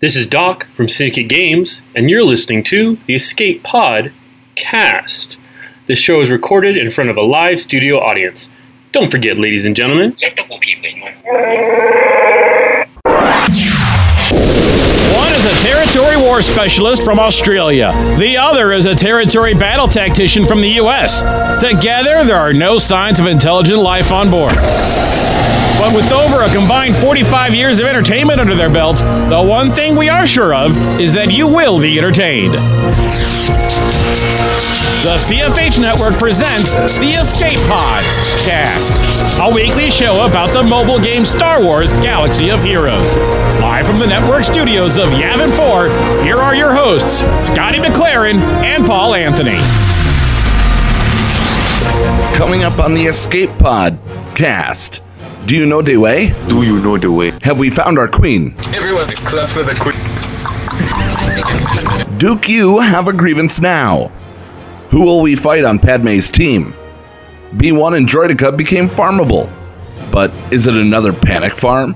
This is Doc from Syndicate Games, and you're listening to the Escape Pod Cast. This show is recorded in front of a live studio audience. Don't forget, ladies and gentlemen, One is a territory war specialist from Australia. The other is a territory battle tactician from the US. Together, there are no signs of intelligent life on board. But with over a combined 45 years of entertainment under their belt, the one thing we are sure of is that you will be entertained. The CFH Network presents the Escape Pod Cast, a weekly show about the mobile game Star Wars Galaxy of Heroes. Live from the network studios of Yavin 4, here are your hosts, Scotty McLaren and Paul Anthony. Coming up on the Escape Pod cast. Do you know the way? Do you know the way? Have we found our queen? Everyone except for the queen. Duke, you have a grievance now. Who will we fight on Padme's team? B1 and Droideka became farmable. But is it another panic farm?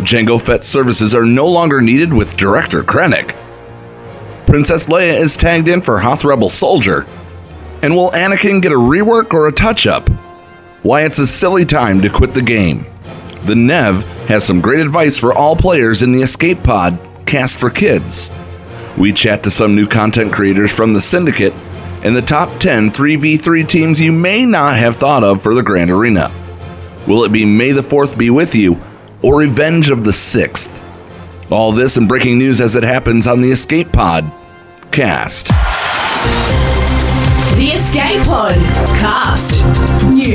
Jango Fett's services are no longer needed with Director Krennic. Princess Leia is tagged in for Hoth Rebel Soldier. And will Anakin get a rework or a touch up? Why it's a silly time to quit the game. The Nev has some great advice for all players in the Escape Pod cast for kids. We chat to some new content creators from the Syndicate and the top 10 3v3 teams you may not have thought of for the Grand Arena. Will it be May the 4th be with you or Revenge of the 6th? All this and breaking news as it happens on the Escape Pod cast. The Escape Pod Cast. Oh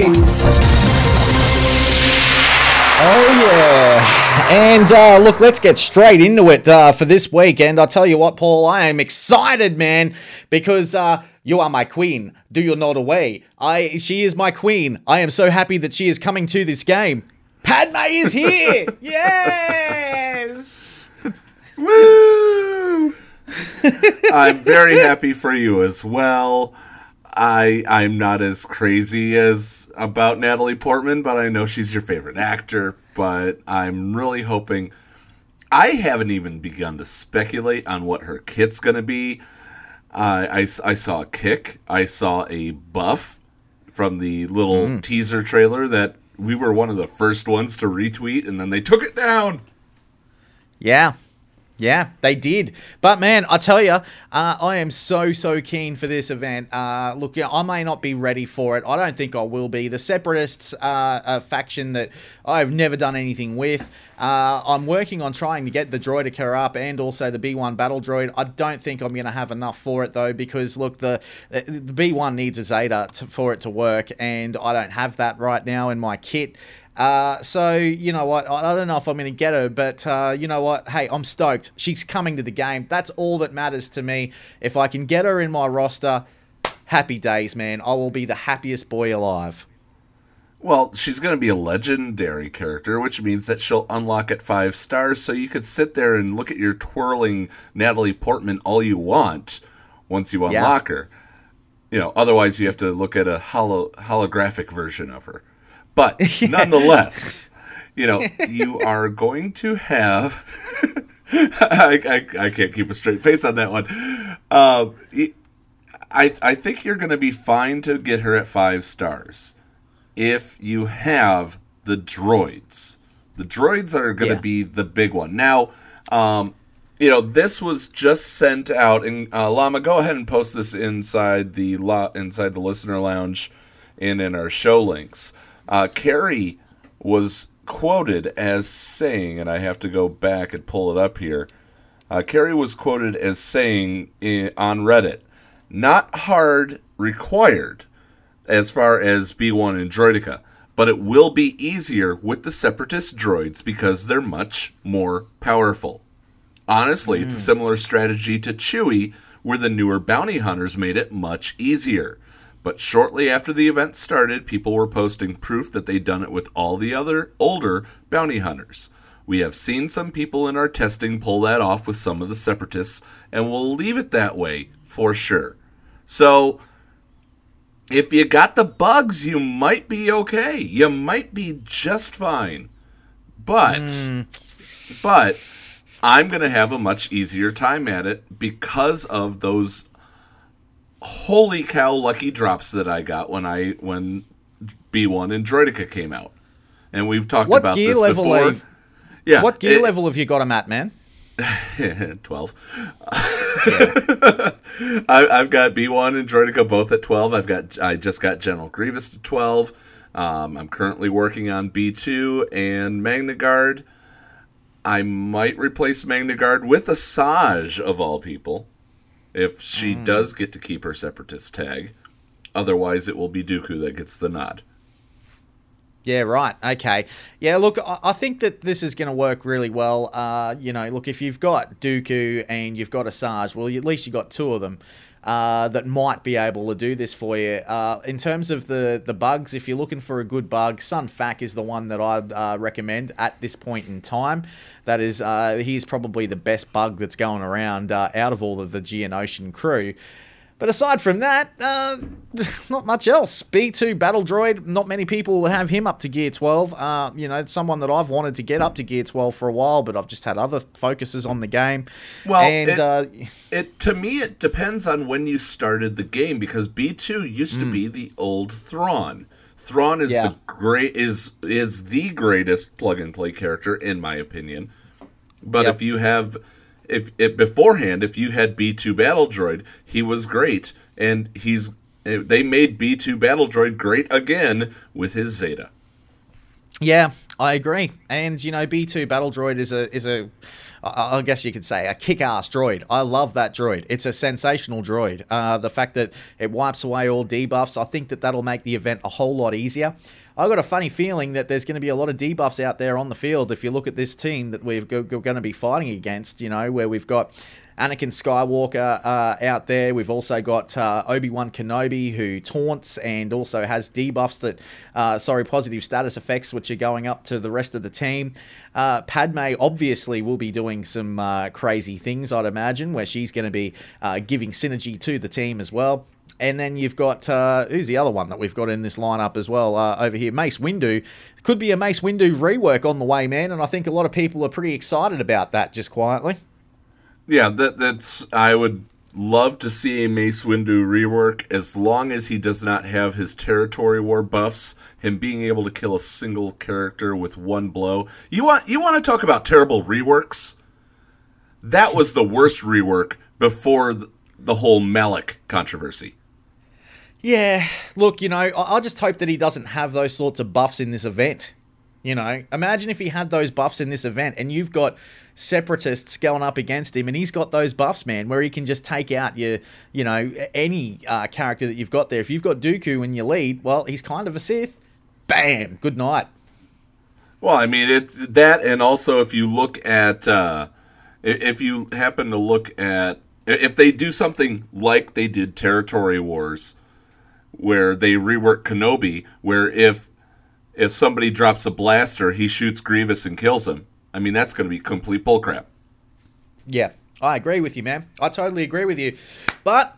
yeah, and uh, look, let's get straight into it uh, for this week. And I'll tell you what, Paul, I am excited, man, because uh, you are my queen. Do you know away? I, she is my queen. I am so happy that she is coming to this game. Padme is here. yes. Woo! I'm very happy for you as well. I I'm not as crazy as about Natalie Portman, but I know she's your favorite actor. But I'm really hoping. I haven't even begun to speculate on what her kit's gonna be. Uh, I I saw a kick. I saw a buff from the little teaser trailer that we were one of the first ones to retweet, and then they took it down. Yeah. Yeah, they did. But man, I tell you, uh, I am so so keen for this event. Uh, look, yeah, I may not be ready for it. I don't think I will be. The Separatists are a faction that I've never done anything with. Uh, I'm working on trying to get the Droideka up and also the B1 Battle Droid. I don't think I'm going to have enough for it though, because look, the the B1 needs a Zeta to, for it to work, and I don't have that right now in my kit. Uh, so you know what? I I don't know if I'm going to get her, but uh, you know what? Hey, I'm stoked. She's coming to the game. That's all that matters to me. If I can get her in my roster, happy days, man. I will be the happiest boy alive. Well, she's going to be a legendary character, which means that she'll unlock at five stars. So you could sit there and look at your twirling Natalie Portman all you want once you Yeah. unlock her. You know, otherwise you have to look at a holo- holographic version of her. But nonetheless, you know, you are going to have. I, I, I can't keep a straight face on that one. Uh, I, I think you're going to be fine to get her at five stars if you have the droids. The droids are going to Yeah. be the big one. Now, um, you know, this was just sent out, and uh, Llama, go ahead and post this inside the lo- inside the listener lounge and in our show links. Uh, Carrie was quoted as saying, and I have to go back and pull it up here. Uh, Carrie was quoted as saying i on Reddit, "Not hard required." as far as B1 and Droideka, but it will be easier with the Separatist droids because they're much more powerful. Honestly, it's a similar strategy to Chewie, where the newer bounty hunters made it much easier. But shortly after the event started, people were posting proof that they'd done it with all the other older bounty hunters. We have seen some people in our testing pull that off with some of the separatists, and we'll leave it that way for sure. So, if you got the bugs, you might be okay. You might be just fine. But, hmm. but I'm going to have a much easier time at it because of those holy cow lucky drops that I got when I when B1 and Droideka came out. And we've talked What about gear this level before. are- yeah. What gear it- level have you got him at, man? 12. I, I've got B1 and Droideka both at 12. I've got I just got General Grievous to 12. Um, I'm currently working on B2 and Magna Guard. I might replace Magna Guard with Asajj of all people if she does get to keep her separatist tag. Otherwise, it will be Dooku that gets the nod. Yeah, right. Okay. Yeah, look, I, I think that this is going to work really well. Uh, you know, look, if you've got Dooku and you've got Asajj, well, at least you've got two of them uh, that might be able to do this for you. Uh, in terms of the, the bugs, if you're looking for a good bug, Sun Fac is the one that I'd uh, recommend at this point in time. That is, uh, he's probably the best bug that's going around uh, out of all of the Geonosian crew. But aside from that, uh, not much else. B2 Battle Droid, not many people have him up to Gear 12. Uh, you know, it's someone that I've wanted to get up to Gear 12 for a while, but I've just had other focuses on the game. Well, and it- uh, It to me, it depends on when you started the game because B two used to be the old Thrawn. Thrawn is Yeah. the great is is the greatest plug and play character in my opinion. But Yep. if you have if beforehand, if you had B two Battle Droid, he was great, and he's they made B two Battle Droid great again with his Zeta. Yeah, I agree. And you know, B two Battle Droid is a is a I guess you could say a kick-ass droid. I love that droid. It's a sensational droid. Uh, the fact that it wipes away all debuffs, I think that that'll make the event a whole lot easier. I got a funny feeling that there's going to be a lot of debuffs out there on the field. If you look at this team that we're go- go- going to be fighting against, you know, where we've got Anakin Skywalker uh, out there. We've also got uh, Obi Wan Kenobi who taunts and also has debuffs that, uh, sorry, positive status effects which are going up to the rest of the team. Uh, Padme obviously will be doing some uh, crazy things, I'd imagine, where she's going to be uh, giving synergy to the team as well. And then you've got uh, who's the other one that we've got in this lineup as well uh, over here? Mace Windu could be a Mace Windu rework on the way, man, and I think a lot of people are pretty excited about that. Just quietly. Yeah, that that's I would love to see a Mace Windu rework as long as he does not have his territory war buffs, him being able to kill a single character with one blow. You want you want to talk about terrible reworks? That was the worst rework before the, whole Malik controversy. Yeah, look, you know, I, I just hope that he doesn't have those sorts of buffs in this event. You know, imagine if he had those buffs in this event and you've got separatists going up against him and he's got those buffs, man, where he can just take out your, you know, any uh, character that you've got there. If you've got Dooku in your lead, well, he's kind of a Sith. Bam, good night. Well, I mean it's that, and also if you look at uh, if you happen to look at if they do something like they did Territory Wars, where they rework Kenobi, where if if somebody drops a blaster, he shoots Grievous and kills him. I mean that's going to be complete bullcrap. Yeah, I agree with you, man. I totally agree with you. But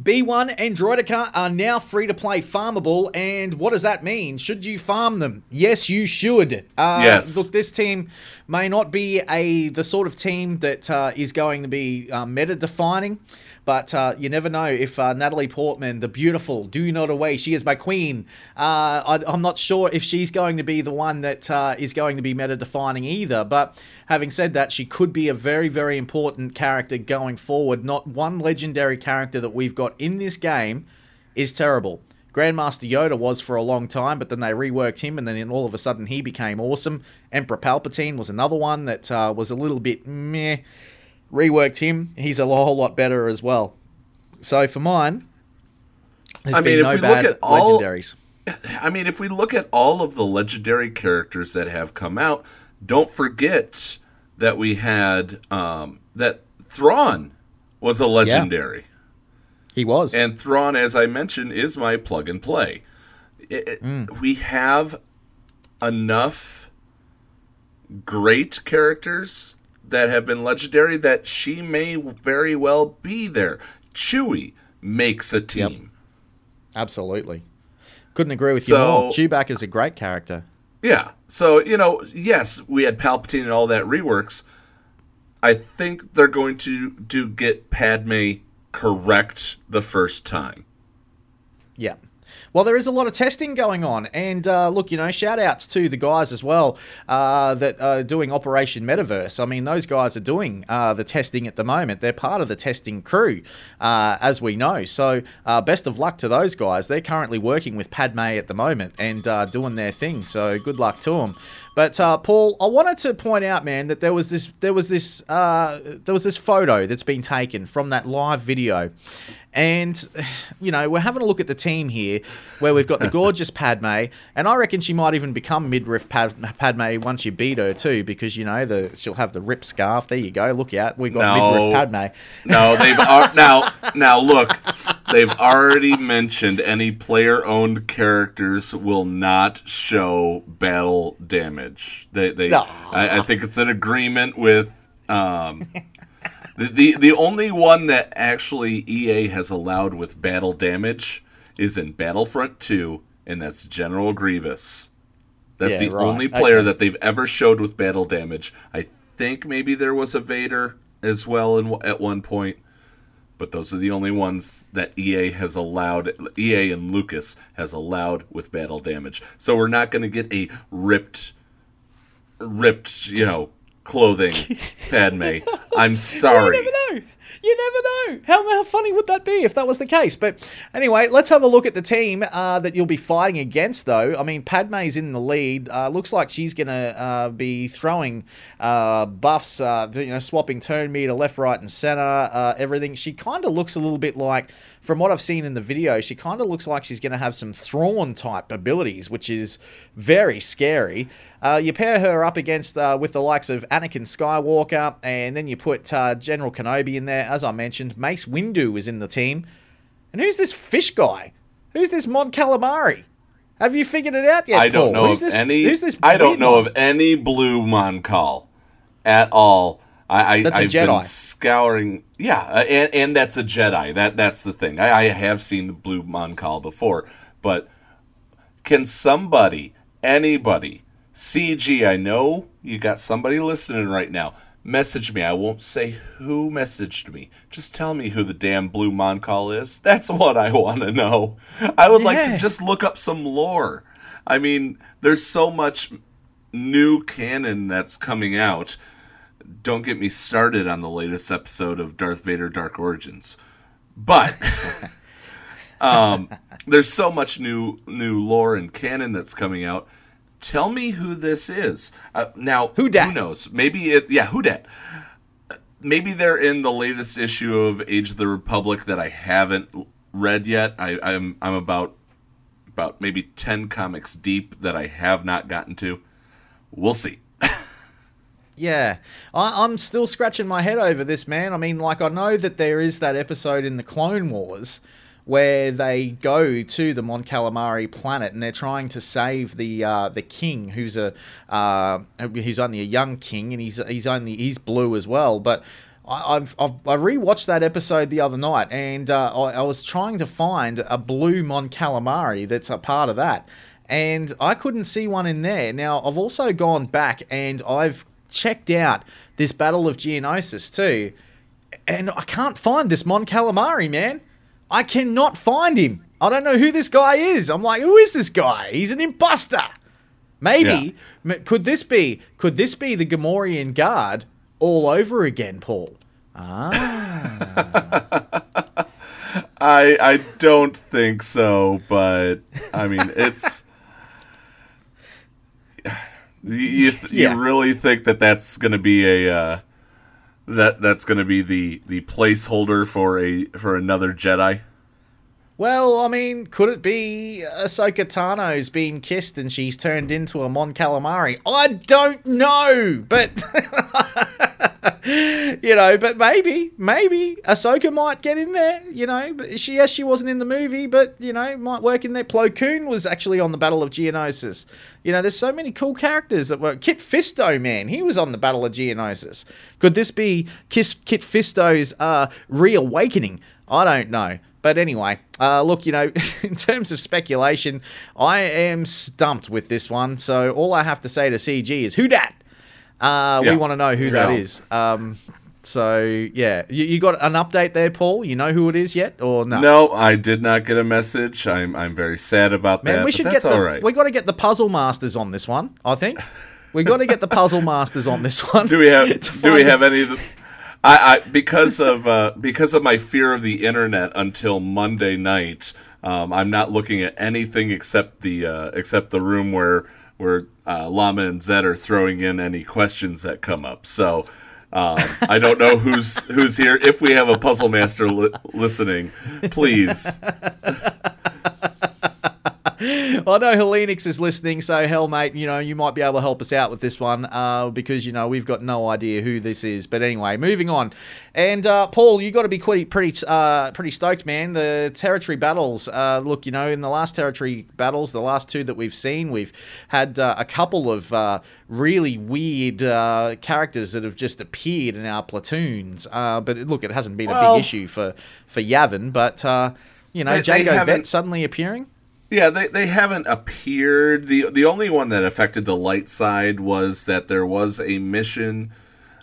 B1 and Droideka are now free to play farmable, and what does that mean? Should you farm them? Yes, you should. Uh, Yes. Look, this team may not be a the sort of team that uh, is going to be uh, meta defining. But uh, you never know if uh, Natalie Portman, the beautiful, do not away, she is my queen. Uh, I, I'm not sure if she's going to be the one that uh, is going to be meta defining either. But having said that, she could be a very, very important character going forward. Not one legendary character that we've got in this game is terrible. Grandmaster Yoda was for a long time, but then they reworked him, and then all of a sudden he became awesome. Emperor Palpatine was another one that uh, was a little bit meh reworked him. He's a whole lot better as well. So for mine, there's I mean, been if no we look bad at all- legendaries. I mean, if we look at all of the legendary characters that have come out, don't forget that we had um, that Thrawn was a legendary. He was. And Thrawn, as I mentioned, is my plug and play. It- Mm. We have enough great characters that have been legendary that she may very well be there. Chewie makes a team. Absolutely. Couldn't agree with you So- more. Chewbacca's a great character. Yeah. So, you know, yes, we had Palpatine and all that reworks. I think they're going to do get Padme correct the first time. Yeah. Well, there is a lot of testing going on, and uh, look, you know, shout outs to the guys as well uh, that are doing Operation Metaverse. I mean, those guys are doing uh, the testing at the moment. They're part of the testing crew, uh, as we know. So, uh, best of luck to those guys. They're currently working with Padme at the moment and uh, doing their thing. So, good luck to them. But uh, Paul, I wanted to point out, man, that there was this there was this uh, there was this photo that's been taken from that live video, and you know we're having a look at the team here, where we've got the gorgeous Padme, and I reckon she might even become midriff Pad- Padme once you beat her too, because you know the she'll have the rip scarf. There you go. Look out, we've got No. midriff Padme. No, they've ar- now now look, they've already mentioned any player-owned characters will not show battle damage. They they No. I, I think it's an agreement with um the, the the only one that actually EA has allowed with battle damage is in Battlefront 2 and that's General Grievous. That's Yeah, the right. only player Okay. that they've ever showed with battle damage. I think maybe there was a Vader as well in, at one point, but those are the only ones that EA has allowed. EA and Lucas has allowed with battle damage. So we're not going to get a ripped, ripped, you know, clothing Padme. I'm sorry. You never know. You never know. How, how funny would that be if that was the case? But anyway, let's have a look at the team uh, that you'll be fighting against, though. I mean, Padme's in the lead. Uh, looks like she's going to uh, be throwing uh, buffs, uh, you know, swapping turn meter left, right, and center, uh, everything. She kind of looks a little bit like, from what I've seen in the video, she kind of looks like she's going to have some Thrawn type abilities, which is very scary. Uh, you pair her up against uh, with the likes of Anakin Skywalker, and then you put uh, General Kenobi in there. As I mentioned, Mace Windu is in the team. And who's this fish guy? Who's this Mon Calamari? Have you figured it out yet? I don't Paul? know who's of this, any. Who's this? I don't know of any blue Mon Cal at all. I, I, That's a I've Jedi. been scouring. Yeah, uh, and, and that's a Jedi. That that's the thing. I, I have seen the blue Mon Cal before, but can somebody, anybody, CG? I know you got somebody listening right now. Message me. I won't say who messaged me. Just tell me who the damn blue Mon Cal is. That's what I want to know. I would like to just look up some lore. I mean, there's so much new canon that's coming out. Don't get me started on the latest episode of Darth Vader Dark Origins. But um, there's so much new new lore and canon that's coming out. Tell me who this is. Uh, now, Who who knows? Maybe it yeah, who dat? Maybe they're in the latest issue of Age of the Republic that I haven't read yet. I, I'm I'm about about maybe ten comics deep that I have not gotten to. We'll see. Yeah, I, I'm still scratching my head over this, man. I mean, like, I know that there is that episode in the Clone Wars where they go to the Mon Calamari planet and they're trying to save the uh, the king, who's a uh, who's only a young king and he's he's only he's blue as well, but. I've, I've I rewatched that episode the other night, and uh, I, I was trying to find a blue Mon Calamari that's a part of that, and I couldn't see one in there. Now I've also gone back and I've checked out this Battle of Geonosis too, and I can't find this Mon Calamari, man. I cannot find him. I don't know who this guy is. I'm like, who is this guy? He's an imposter. Maybe m- could this be could this be the Gamorrean guard all over again, Paul? Ah. I I don't think so, but I mean it's. You you, th- Yeah. you really think that that's going to be a uh, that that's going to be the the placeholder for a for another Jedi? Well, I mean, could it be Ahsoka Tano's been kissed and she's turned into a Mon Calamari? I don't know, but you know, but maybe, maybe Ahsoka might get in there. You know, she yes, she wasn't in the movie, but you know, might work in there. Plo Koon was actually on the Battle of Geonosis. You know, there's so many cool characters that were Kit Fisto, man. He was on the Battle of Geonosis. Could this be Kiss, Kit Fisto's uh, reawakening? I don't know. But anyway, uh, look, you know, in terms of speculation, I am stumped with this one. So all I have to say to CG is who dat? Uh, Yeah. We want to know who that Yeah. is. Um, so yeah, you, you got an update there, Paul? You know who it is yet, or no? No, I did not get a message. I'm I'm very sad about Man, that. we should that's get the all right. we got to get the puzzle masters on this one. I think we got to get the puzzle masters on this one. do we have do we have any of the I, I because of uh, because of my fear of the internet until Monday night, um, I'm not looking at anything except the uh, except the room where where uh, Llama and Zed are throwing in any questions that come up. So um, I don't know who's who's here. If we have a puzzle master li- listening, please. Well, I know Helenix is listening, so hell, mate, you know you might be able to help us out with this one uh, because you know we've got no idea who this is. But anyway, moving on. And uh, Paul, you got to be pretty pretty uh, pretty stoked, man. The territory battles. Uh, look, you know, in the last territory battles, the last two that we've seen, we've had uh, a couple of uh, really weird uh, characters that have just appeared in our platoons. Uh, but look, it hasn't been a big issue for for Yavin, but. Uh, you know, They- they Vet suddenly appearing. Yeah, they, they haven't appeared. The the only one that affected the light side was that there was a mission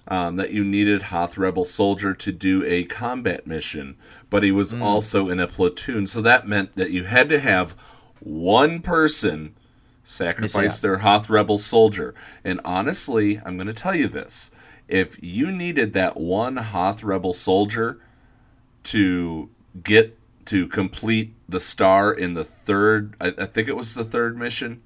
um, that you needed Hoth Rebel Soldier to do a combat mission, but he was also in a platoon. So that meant that you had to have one person sacrifice their Hoth Rebel Soldier. And honestly, I'm going to tell you this. If you needed that one Hoth Rebel Soldier to get to complete the star in the third I, I think it was the third mission.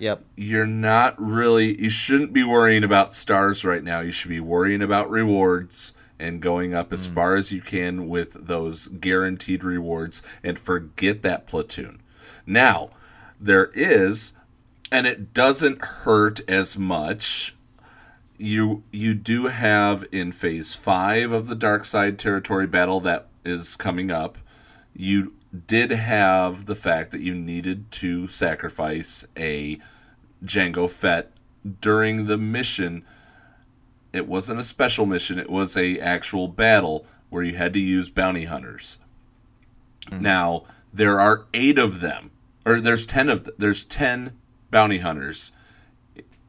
Yep. you're not really you shouldn't be worrying about stars right now. You should be worrying about rewards and going up as hmm. far as you can with those guaranteed rewards and forget that platoon. Now there is and it doesn't hurt as much you you do have in phase five of the dark side territory battle that is coming up. You did have the fact that you needed to sacrifice a Jango Fett during the mission. It wasn't a special mission; it was a actual battle where you had to use bounty hunters. Mm-hmm. Now there are eight of them, or there's ten of th- there's ten bounty hunters.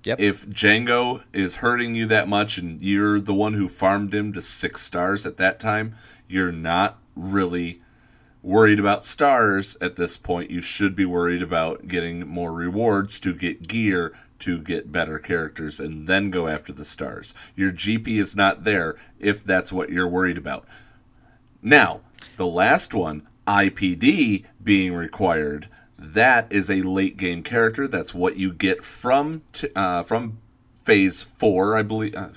Yep. If Jango is hurting you that much, and you're the one who farmed him to six stars at that time, you're not really worried about stars at this point. You should be worried about getting more rewards to get gear to get better characters and then go after the stars. Your GP is not there if that's what you're worried about. Now, the last one, IPD being required, that is a late game character. That's what you get from t- uh, from phase four, I believe, uh,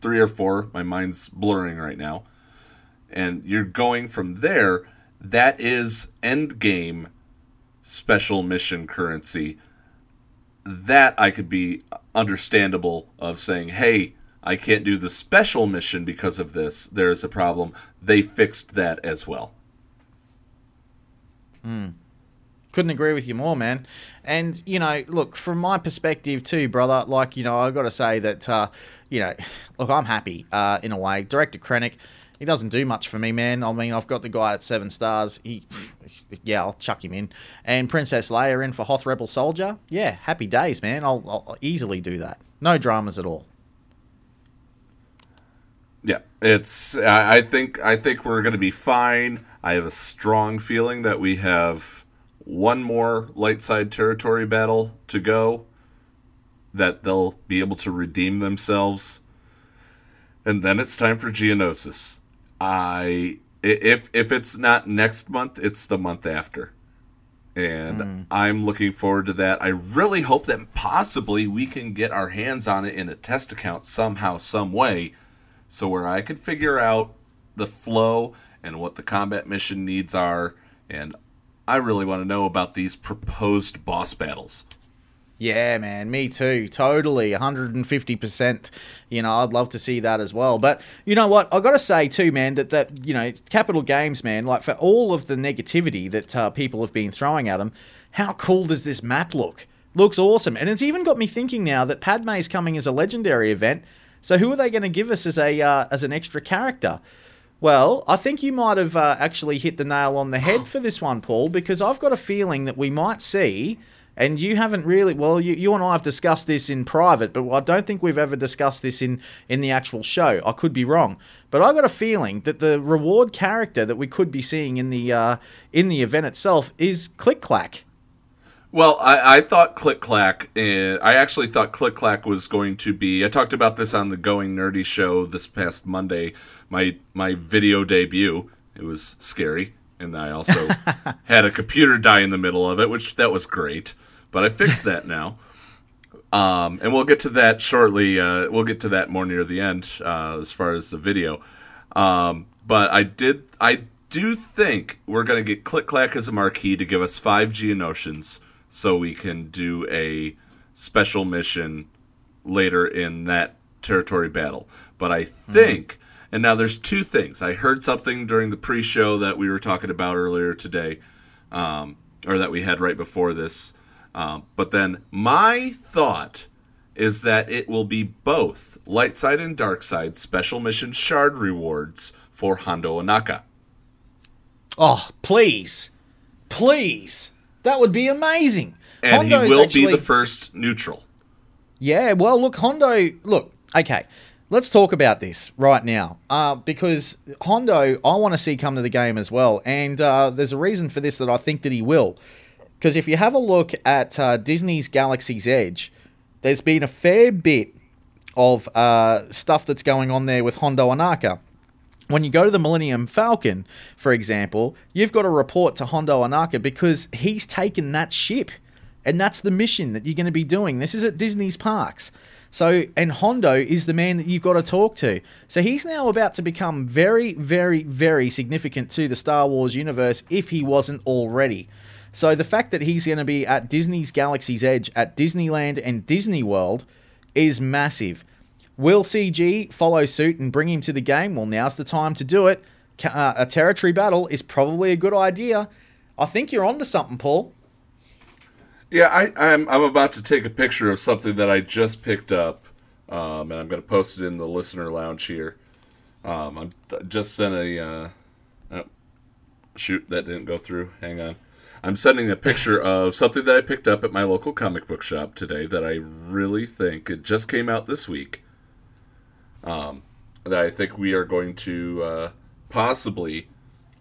three or four. My mind's blurring right now and you're going from there that is end game special mission currency that i could be understandable of saying hey i can't do the special mission because of this there's a problem they fixed that as well Hmm. Couldn't agree with you more, man. And you know, look from my perspective too, brother. Like you know, I've got to say that uh, you know, look, I'm happy uh, in a way. Director Krennic, he doesn't do much for me, man. I mean, I've got the guy at seven stars. He, yeah, I'll chuck him in. And Princess Leia in for Hoth Rebel Soldier. Yeah, happy days, man. I'll, I'll easily do that. No dramas at all. Yeah, it's. I think. I think we're going to be fine. I have a strong feeling that we have one more light side territory battle to go. That they'll be able to redeem themselves, and then it's time for Geonosis. I if if it's not next month, it's the month after. And hmm. I'm looking forward to that. I really hope that possibly we can get our hands on it in a test account somehow, some way so where I could figure out the flow and what the combat mission needs are, and I really want to know about these proposed boss battles. Yeah, man, me too. Totally, 150%. You know, I'd love to see that as well. But you know what? i got to say too, man, that, that, you know, Capital Games, man, like for all of the negativity that uh, people have been throwing at them, how cool does this map look? Looks awesome. And it's even got me thinking now that Padme's coming as a legendary event. So who are they going to give us as a uh, as an extra character? Well, I think you might have uh, actually hit the nail on the head for this one, Paul, because I've got a feeling that we might see And you haven't really, well, you, you and I have discussed this in private, but I don't think we've ever discussed this in, in the actual show. I could be wrong. But I got a feeling that the reward character that we could be seeing in the uh, in the event itself is Click Clack. Well, I, I thought Click Clack. Uh, I actually thought Click Clack was going to be. I talked about this on the Going Nerdy show this past Monday. My my video debut. It was scary, and I also had a computer die in the middle of it, which that was great. But I fixed that now. Um, and we'll get to that shortly. Uh, we'll get to that more near the end uh, as far as the video. Um, but I did. I do think we're going to get Click Clack as a marquee to give us five Geonosians so we can do a special mission later in that territory battle. But I think, mm-hmm. and now there's two things. I heard something during the pre show that we were talking about earlier today, um, or that we had right before this. Um, but then my thought is that it will be both light side and dark side special mission shard rewards for Hondo Ohnaka. Oh, please. Please. That would be amazing. And Hondo he will actually... be the first neutral. Yeah, well, look, Hondo, look, okay. Let's talk about this right now uh, because Hondo, I want to see come to the game as well. And uh, there's a reason for this that I think that he will. Because if you have a look at uh, Disney's Galaxy's Edge, there's been a fair bit of uh, stuff that's going on there with Hondo Ohnaka when you go to the Millennium Falcon, for example, you've got to report to Hondo Ohnaka because he's taken that ship. And that's the mission that you're going to be doing. This is at Disney's parks. So, and Hondo is the man that you've got to talk to. So he's now about to become very, very, very significant to the Star Wars universe if he wasn't already. So the fact that he's going to be at Disney's Galaxy's Edge at Disneyland and Disney World is massive. Will CG follow suit and bring him to the game? Well, now's the time to do it. Uh, a territory battle is probably a good idea. I think you're onto something, Paul. Yeah, I, am I'm, I'm about to take a picture of something that I just picked up, um, and I'm going to post it in the listener lounge here. Um, I just sent a. Uh, oh, shoot, that didn't go through. Hang on. I'm sending a picture of something that I picked up at my local comic book shop today that I really think it just came out this week um, that I think we are going to uh, possibly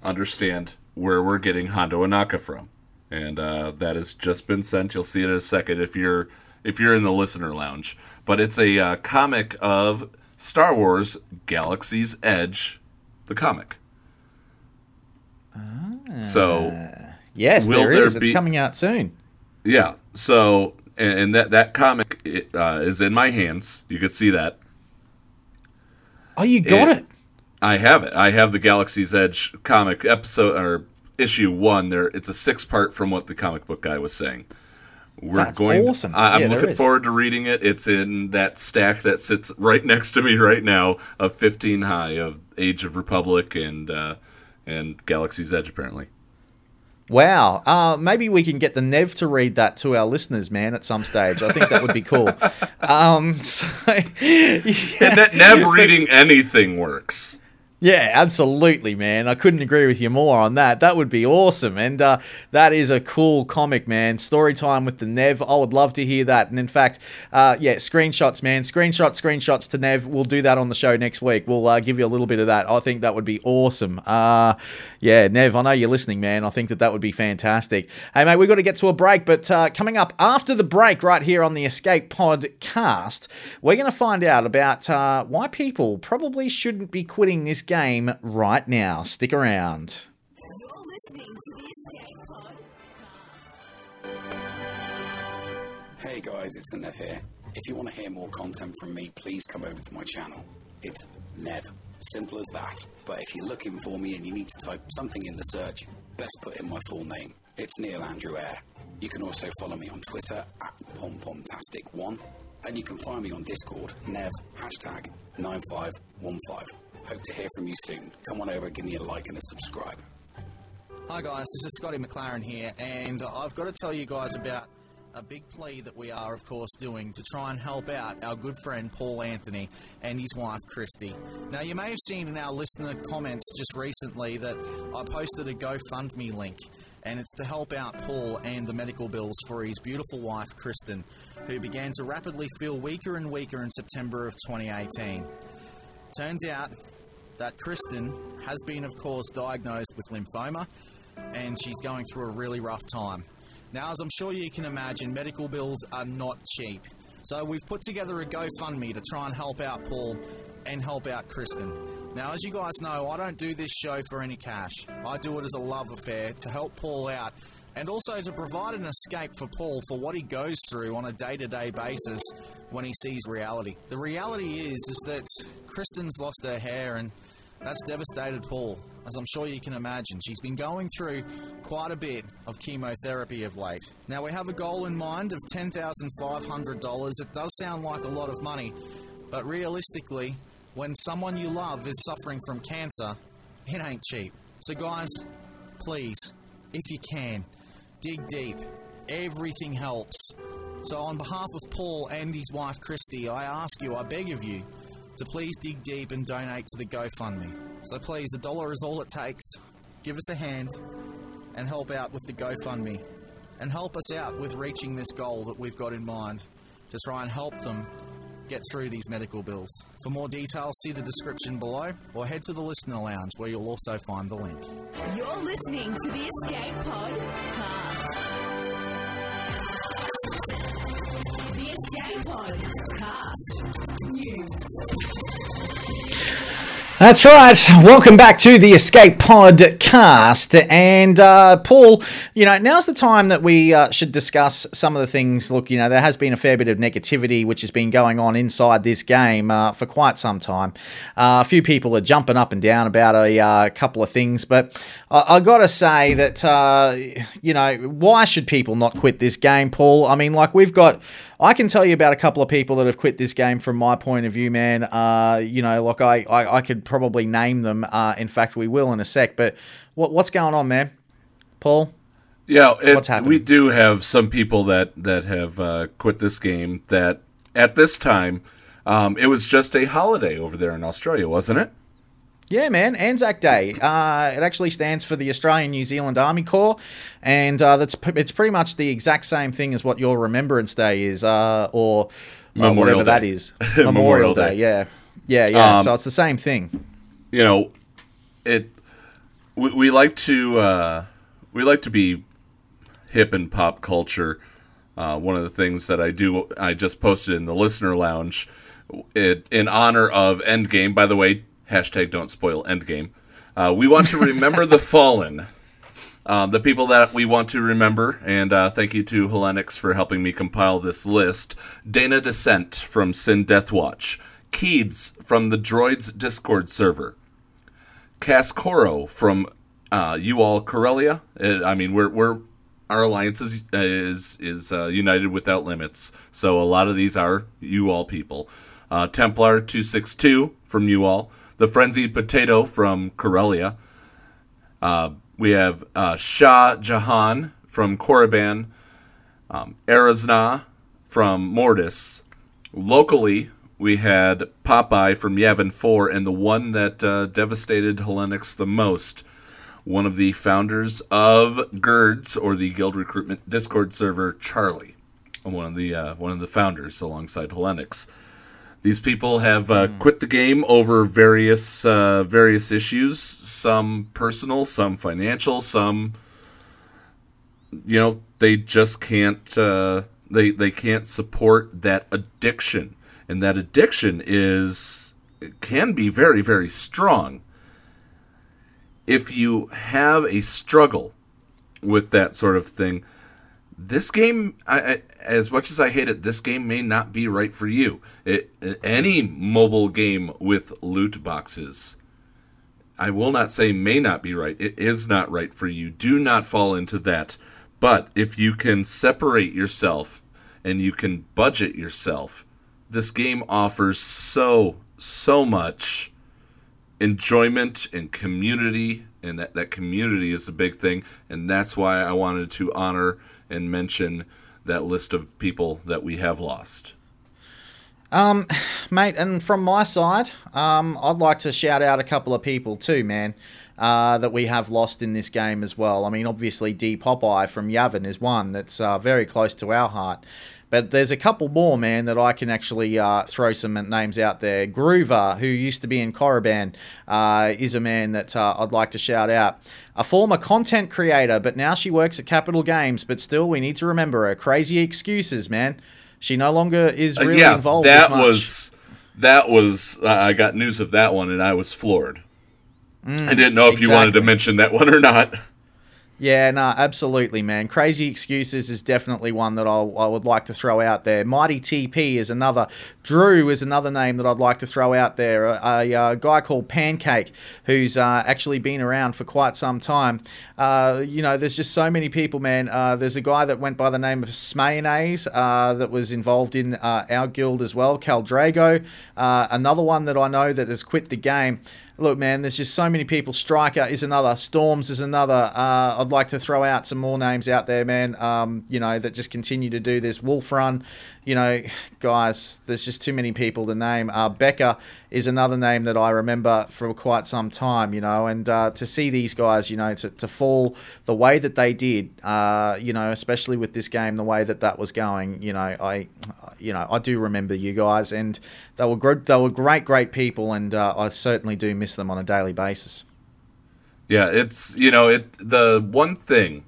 understand where we're getting Hondo Ohnaka from, and uh, that has just been sent. You'll see it in a second if you're if you're in the listener lounge. But it's a uh, comic of Star Wars: Galaxy's Edge, the comic. Ah, so yes, there is. There be, it's coming out soon. Yeah. So and, and that that comic uh, is in my hands. You can see that. Oh, you got it. it. I have it. I have the Galaxy's Edge comic episode or issue one. There, it's a six part from what the comic book guy was saying. We're That's going. Awesome. I, am yeah, looking forward to reading it. It's in that stack that sits right next to me right now of 15 high of Age of Republic and uh, and Galaxy's Edge apparently. Wow. Uh, maybe we can get the Nev to read that to our listeners, man, at some stage. I think that would be cool. Um, so, yeah. And that Nev reading anything works. Yeah, absolutely, man. I couldn't agree with you more on that. That would be awesome. And uh, that is a cool comic, man. Story time with the Nev. I would love to hear that. And in fact, uh, yeah, screenshots, man. Screenshots, screenshots to Nev. We'll do that on the show next week. We'll uh, give you a little bit of that. I think that would be awesome. Uh, yeah, Nev, I know you're listening, man. I think that that would be fantastic. Hey, mate, we've got to get to a break. But uh, coming up after the break, right here on the Escape Podcast, we're going to find out about uh, why people probably shouldn't be quitting this game right now. Stick around. Hey guys, it's the Nev here. If you want to hear more content from me, please come over to my channel. It's Nev. Simple as that. But if you're looking for me and you need to type something in the search, best put in my full name. It's Neil Andrew Air. You can also follow me on Twitter at PomPomtastic1 and you can find me on Discord, Nev, hashtag 9515. Hope to hear from you soon. Come on over, give me a like and a subscribe. Hi guys, this is Scotty McLaren here, and I've got to tell you guys about a big plea that we are, of course, doing to try and help out our good friend Paul Anthony and his wife Kristi. Now, you may have seen in our listener comments just recently that I posted a GoFundMe link. and it's to help out Paul and the medical bills for his beautiful wife, Kristen, who began to rapidly feel weaker and weaker in September of 2018. Turns out that Kristen has been, of course, diagnosed with lymphoma, and she's going through a really rough time. Now, as I'm sure you can imagine, medical bills are not cheap. So we've put together a GoFundMe to try and help out Paul and help out Kristen. Now, as you guys know, I don't do this show for any cash. I do it as a love affair to help Paul out and also to provide an escape for Paul for what he goes through on a day-to-day basis when he sees reality. The reality is is that Kristen's lost her hair and that's devastated Paul. As I'm sure you can imagine, she's been going through quite a bit of chemotherapy of late. Now we have a goal in mind of $10,500. It does sound like a lot of money, but realistically, when someone you love is suffering from cancer, it ain't cheap. So, guys, please, if you can, dig deep. Everything helps. So, on behalf of Paul and his wife Kristi, I ask you, I beg of you, to please dig deep and donate to the GoFundMe. So, please, a dollar is all it takes. Give us a hand and help out with the GoFundMe. And help us out with reaching this goal that we've got in mind to try and help them get through these medical bills. For more details, see the description below or head to the listener lounge where you'll also find the link. You're listening to the Escape Podcast. The Escape Podcast News. That's right. Welcome back to the Escape Podcast. And uh, Paul, you know, now's the time that we uh, should discuss some of the things. Look, you know, there has been a fair bit of negativity which has been going on inside this game uh, for quite some time. Uh, a few people are jumping up and down about a uh, couple of things, but I, I got to say that, uh, you know, why should people not quit this game, Paul? I mean, like, we've got. I can tell you about a couple of people that have quit this game from my point of view, man. Uh, you know, like I, I, I could probably name them. Uh, in fact, we will in a sec. But what, what's going on, man? Paul? Yeah, it, What's happening? we do have some people that that have uh, quit this game. That at this time, um, it was just a holiday over there in Australia, wasn't it? Yeah, man, Anzac Day. Uh, it actually stands for the Australian New Zealand Army Corps, and uh, that's p- it's pretty much the exact same thing as what your Remembrance Day is, uh, or uh, whatever Day. that is. Memorial Memorial Day. Day. Yeah, yeah, yeah. Um, so it's the same thing. you know, it. We, we like to uh, we like to be hip and pop culture. Uh, one of the things that I do, I just posted in the listener lounge, it, in honor of Endgame. By the way, hashtag Don't spoil Endgame. Uh, we want to remember the fallen, uh, the people that we want to remember. And uh, thank you to Hellenix for helping me compile this list. Dana Descent from Sin Death Watch, Keeds from the Droids Discord server, Cascoro from uh, you all Corellia. Uh, I mean, we're we're our alliance is is is uh, united without limits. So a lot of these are you all people. Uh, Templar two six two from you all. The frenzied potato from Corellia. Uh, we have uh, Shah Jahan from Korriban. Um, Arazna from Mortis. Locally, we had Popeye from Yavin 4, and the one that uh, devastated Hellenix the most, one of the founders of GIRDS, or the Guild Recruitment Discord server, Charlie, one of the uh, one of the founders alongside Hellenix. These people have uh, quit the game over various uh, various issues, some personal, some financial, some you know they just can't uh, they they can't support that addiction. And that addiction is it can be very very strong if you have a struggle with that sort of thing this game I, I, as much as i hate it this game may not be right for you it, any mobile game with loot boxes I will not say may not be right. It is not right for you. Do not fall into that. But if you can separate yourself and you can budget yourself, this game offers so, so much enjoyment and community. And that, that community is the big thing. And that's why I wanted to honor and mention that list of people that we have lost. Um, mate, and from my side, um, I'd like to shout out a couple of people too, man, uh, that we have lost in this game as well. I mean, obviously, D Popeye from Yavin is one that's uh, very close to our heart. But there's a couple more, man, that I can actually uh, throw some names out there. Groover, who used to be in Korriban, uh, is a man that uh, I'd like to shout out. A former content creator, but now she works at Capital Games. But still, we need to remember her. Crazy excuses, man. She no longer is really Uh, yeah, involved. that was that was. Uh, I got news of that one, and I was floored. I didn't know if you wanted to Mm, mention that one or not. Yeah, no, absolutely, man. Crazy Excuses is definitely one that I'll, I would like to throw out there. Mighty TP is another. Drew is another name that I'd like to throw out there. A, a, uh guy called Pancake, who's uh, actually been around for quite some time. Uh, you know, there's just so many people, man. Uh, there's a guy that went by the name of Smayonnaise uh, that was involved in uh, our guild as well, Cal Drago. Uh, another one that I know that has quit the game. Look, man, there's just so many people. Striker is another. Storms is another. Uh, I'd like to throw out some more names out there, man. Um, you know, that just continue to do this. Wolf Run, you know, guys, there's just too many people to name. Uh, Becca is another name that I remember for quite some time, you know, and uh, to see these guys, you know, to, to fall the way that they did, uh, you know, especially with this game, the way that that was going, you know, I, you know, I do remember you guys, and they were good, they were great, great people, and uh, I certainly do miss them on a daily basis. Yeah, it's you know it. The one thing,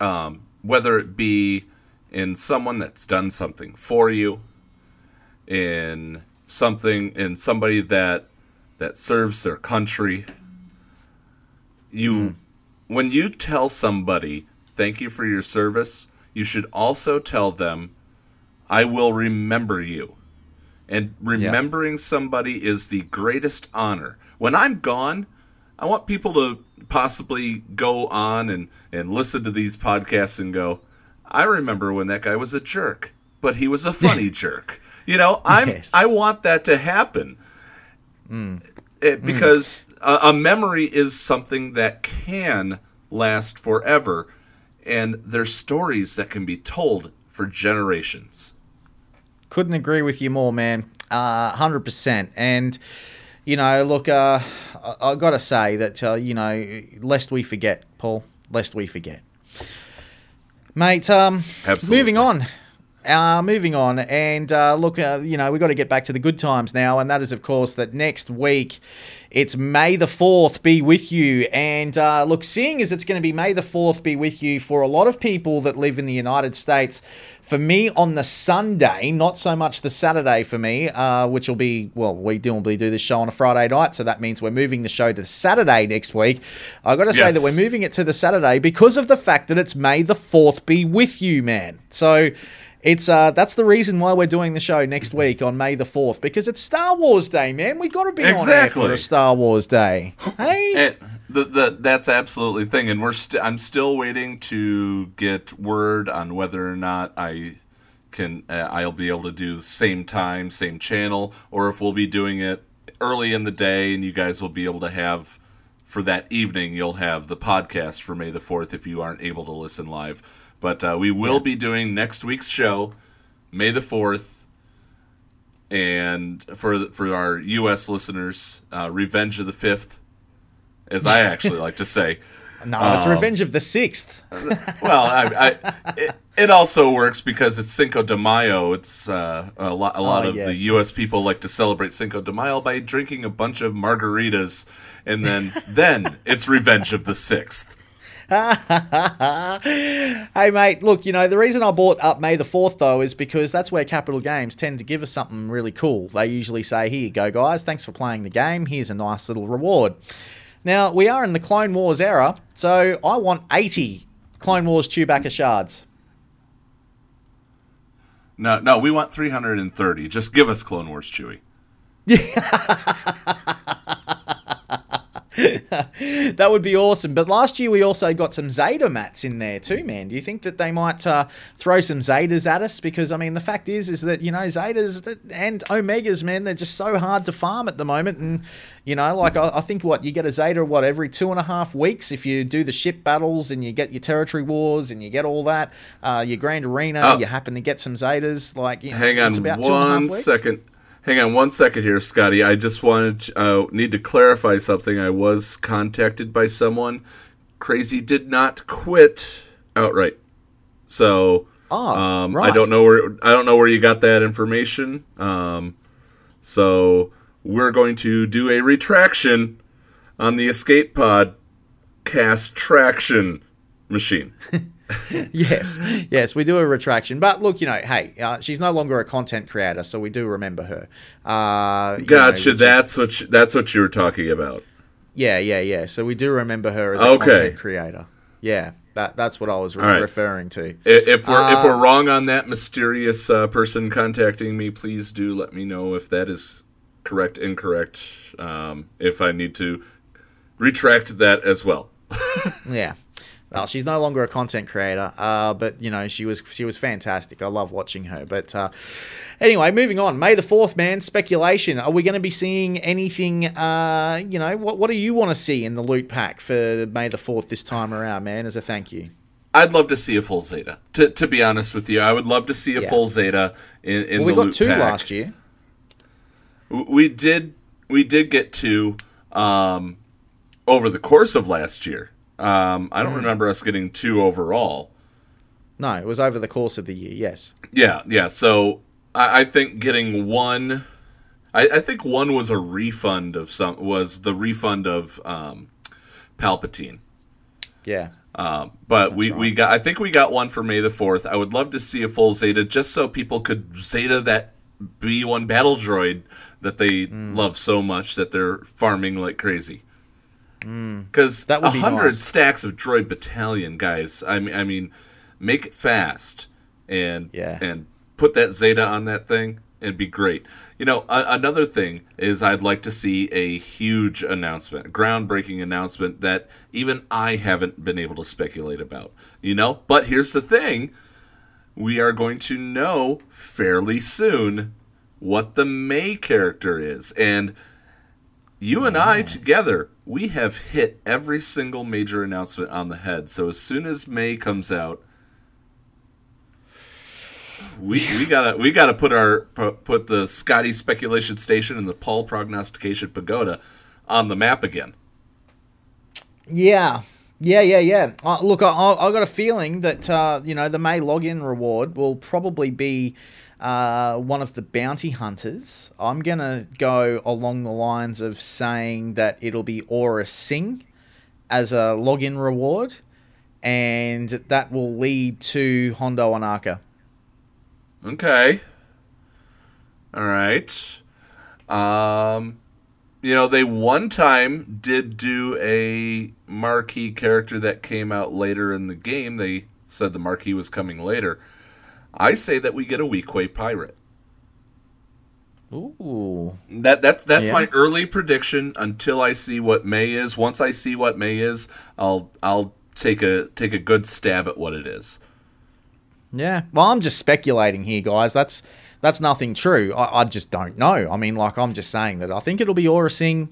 um, whether it be in someone that's done something for you, in something in somebody that that serves their country, you hmm. when you tell somebody thank you for your service, you should also tell them, I will remember you. And remembering somebody is the greatest honor. When I'm gone, I want people to possibly go on and, and listen to these podcasts and go, I remember when that guy was a jerk, but he was a funny jerk. You know, I'm Yes. I want that to happen. It, because a, a memory is something that can last forever, and there's stories that can be told for generations. Couldn't agree with you more, man. Uh, Hundred percent. And you know, look, uh, I, I got to say that uh, you know, lest we forget, Paul, lest we forget, mate. Um, Absolutely. moving on. Uh, moving on, and uh, look, uh, you know, we've got to get back to the good times now, and that is, of course, that next week it's May the 4th be with you. And uh, look, seeing as it's going to be May the 4th be with you for a lot of people that live in the United States, for me on the Sunday, not so much the Saturday for me, uh, which will be, well, we normally do this show on a Friday night, so that means we're moving the show to Saturday next week. I've got to say Yes. that we're moving it to the Saturday because of the fact that it's May the 4th be with you, man. So. It's uh that's the reason why we're doing the show next week on May the 4th because it's Star Wars Day, man. We got to be on air for a Star Wars Day. Hey. And the, the, that's absolutely the thing, and we're st- I'm still waiting to get word on whether or not I can uh, I'll be able to do same time, same channel, or if we'll be doing it early in the day, and you guys will be able to have for that evening. You'll have the podcast for May the fourth if you aren't able to listen live. But uh, we will be doing next week's show, May the fourth, and for for our U.S. listeners, uh, Revenge of the Fifth, as I actually like to say. no, um, it's Revenge of the 6th. Well, I, I, it, it also works because it's Cinco de Mayo. It's uh, a lot. A lot Oh, of yes. the U.S. people like to celebrate Cinco de Mayo by drinking a bunch of margaritas, and then then it's Revenge of the Sixth. Hey, mate, look, you know, the reason I bought up May the 4th, though, is because that's where Capital Games tend to give us something really cool. They usually say, here you go, guys, thanks for playing the game. Here's a nice little reward. Now, we are in the Clone Wars era, so I want 80 Clone Wars Chewbacca shards. No, no, we want three hundred and thirty. Just give us Clone Wars, Chewie. that would be awesome. But last year we also got some Zeta mats in there too, man. Do you think that they might uh, throw some Zetas at us? Because I mean, the fact is, is that you know Zetas and Omegas, man, they're just so hard to farm at the moment. And you know, like I, I think what you get a Zeta what every two and a half weeks if you do the ship battles and you get your territory wars and you get all that, uh, your Grand Arena, Oh. you happen to get some Zetas. Like, you know, Hang on it's about two and a half one second. Hang on one second here, Scotty. I just wanted to, uh, need to clarify something. I was contacted by someone. Crazy did not quit outright. So Oh, um, I don't know where I don't know where you got that information. Um, so we're going to do a retraction on the escape pod cast traction machine. yes, yes, we do a retraction. But look, you know, hey, uh, she's no longer a content creator, so we do remember her. Uh, you know, Gotcha. is- that's what you, that's what you were talking about. yeah, yeah, yeah. So we do remember her as a Okay. content creator. Yeah, that that's what I was re- right. referring to. If we're if Uh, we're wrong on that mysterious uh, person contacting me, please do let me know if that is correct, incorrect. Um, if I need to retract that as well. Yeah. Well, she's no longer a content creator, uh, but you know she was she was fantastic. I love watching her. But uh, anyway, moving on. May the fourth, man. Speculation. Are we going to be seeing anything? Uh, you know, what what do you want to see in the loot pack for May the fourth this time around, man? As a thank you. I'd love to see a full Zeta. To, to be honest with you, I would love to see a Yeah. full Zeta in, in Well, we the got loot two last year. We did we did get two um, over the course of last year. Um, I don't Mm. remember us getting two overall. No, it was over the course of the year. Yes. Yeah, yeah. So I, I think getting one, I, I think one was a refund of some was the refund of um, Palpatine. Yeah. Um, but we, we got I think we got one for May the fourth. I would love to see a full Zeta just so people could Zeta that B one battle droid that they Mm. love so much that they're farming like crazy. Because Mm. That a hundred nice. stacks of droid battalion, guys. I mean, I mean, make it fast and Yeah. and put that Zeta on that thing. It'd be great. You know, a- another thing is I'd like to see a huge announcement, groundbreaking announcement that even I haven't been able to speculate about. You know, but here's the thing: we are going to know fairly soon what the May character is, and you and I together, we have hit every single major announcement on the head. So as soon as May comes out, we, we gotta we gotta put our put the Scotty speculation station and the Paul prognostication pagoda on the map again. Yeah, yeah, yeah, yeah. Uh, look, I, I I got a feeling that uh, you know the May login reward will probably be uh, one of the bounty hunters. I'm gonna go along the lines of saying that it'll be Aurra Sing as a login reward, and that will lead to Hondo Ohnaka. Okay. All right. Um, you know, they one time did do a marquee character that came out later in the game. They said the marquee was coming later. I say that we get a Weequay pirate. Ooh, That that's that's Yeah. my early prediction until I see what May is. Once I see what May is, I'll I'll take a take a good stab at what it is. Yeah. Well, I'm just speculating here, guys. That's that's nothing true. I, I just don't know. I mean, like I'm just saying that I think it'll be Aurra Sing,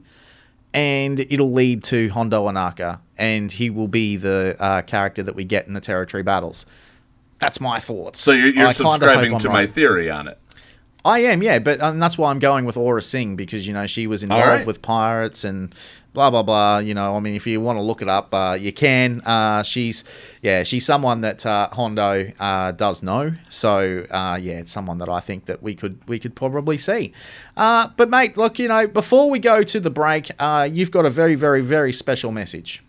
and it'll lead to Hondo Ohnaka, and he will be the uh, character that we get in the territory battles. That's my thoughts. So you're, you're subscribing to my right. theory on it. I am, yeah, but um, that's why I'm going with Aurra Sing because you know she was involved right. with pirates and blah blah blah. You know, I mean, if you want to look it up, uh, you can. Uh, she's yeah, she's someone that uh, Hondo uh, does know. So uh, yeah, it's someone that I think that we could we could probably see. Uh, but mate, look, you know, before we go to the break, uh, you've got a very very very special message.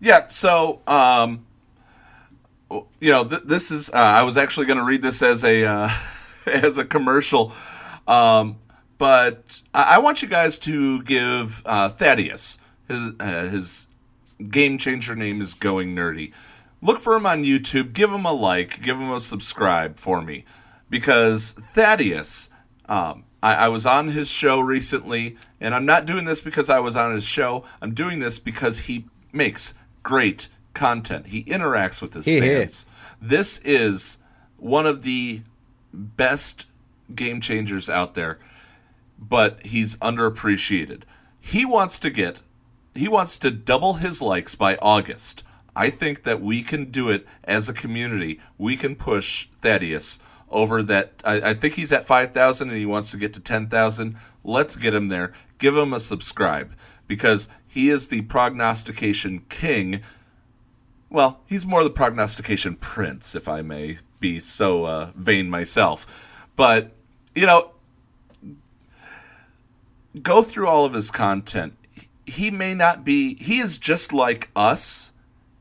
Yeah, so um, you know, th- this is. Uh, I was actually going to read this as a uh, as a commercial, um, but I-, I want you guys to give uh, Thaddeus his uh, his game changer name is Going Nerdy. Look for him on YouTube. Give him a like. Give him a subscribe for me, because Thaddeus. Um, I, I was on his show recently, and I'm not doing this because I was on his show. I'm doing this because he makes great content. He interacts with his hear. fans. This is one of the best game changers out there, but he's underappreciated. He wants to get he wants to double his likes by August. I think that we can do it as a community. We can push Thaddeus over that. I, I think he's at 5,000 and he wants to get to 10,000. Let's get him there. Give him a subscribe because he is the prognostication king. Well, he's more the prognostication prince, if I may be so uh, vain myself. But, you know, go through all of his content. He may not be, he is just like us.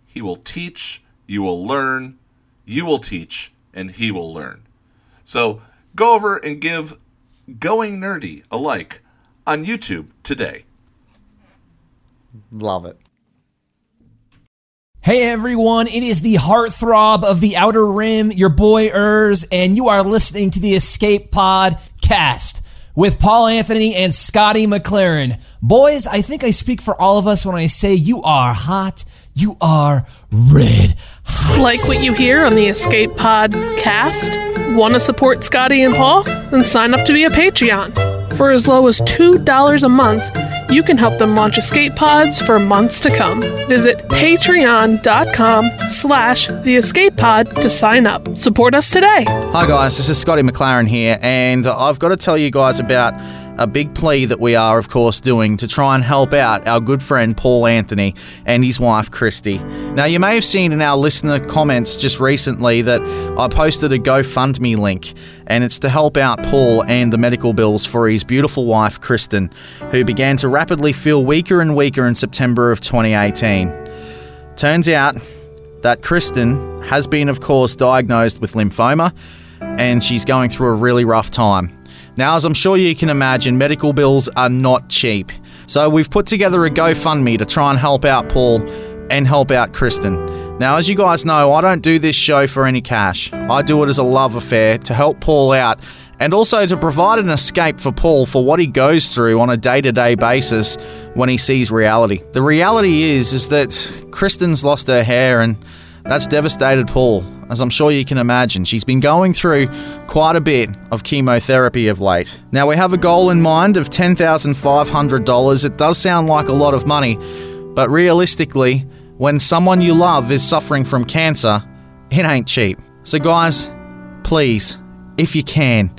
He will teach, you will learn, you will teach, and he will learn. So go over and give Going Nerdy a like on YouTube today. Love it. Hey everyone, it is the heartthrob of the Outer Rim, your boy Urs, and you are listening to the Escape Pod cast with Paul Anthony and Scotty McLaren. Boys, I think I speak for all of us when I say you are hot, you are red hot. Like what you hear on the Escape Pod cast? Want to support Scotty and Paul? Then sign up to be a Patreon. For as low as $2 a month, you can help them launch escape pods for months to come. Visit patreon.com slash the escape pod to sign up. Support us today. Hi guys, this is Scotty McLaren here, and I've got to tell you guys about a big plea that we are, of course, doing to try and help out our good friend Paul Anthony and his wife Kristi. Now, you may have seen in our listener comments just recently that I posted a GoFundMe link, and it's to help out Paul and the medical bills for his beautiful wife Kristen, who began to rapidly feel weaker and weaker in September of 2018. Turns out that Kristen has been, of course, diagnosed with lymphoma, and she's going through a really rough time. Now, as I'm sure you can imagine, medical bills are not cheap. So we've put together a GoFundMe to try and help out Paul and help out Kristen. Now, as you guys know, I don't do this show for any cash. I do it as a love affair to help Paul out and also to provide an escape for Paul for what he goes through on a day-to-day basis when he sees reality. The reality is is that Kristen's lost her hair and that's devastated Paul, as I'm sure you can imagine. She's been going through quite a bit of chemotherapy of late. Now, we have a goal in mind of $10,500. It does sound like a lot of money, but realistically, when someone you love is suffering from cancer, it ain't cheap. So, guys, please, if you can,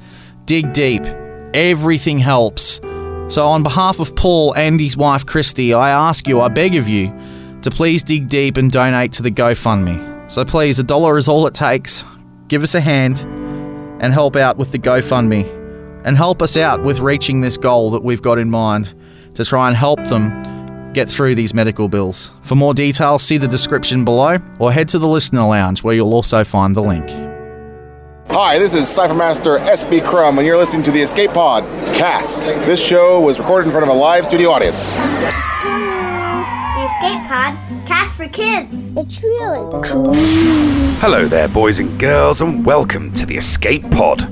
dig deep. Everything helps. So, on behalf of Paul and his wife Kristi, I ask you, I beg of you, to please dig deep and donate to the GoFundMe. So please, a dollar is all it takes. Give us a hand and help out with the GoFundMe. And help us out with reaching this goal that we've got in mind to try and help them get through these medical bills. For more details, see the description below or head to the listener lounge where you'll also find the link. Hi, this is Cyphermaster SB Crumb, and you're listening to the Escape Pod cast. This show was recorded in front of a live studio audience. The Escape Pod, cast for kids. It's really cool. Hello there, boys and girls, and welcome to the Escape Pod,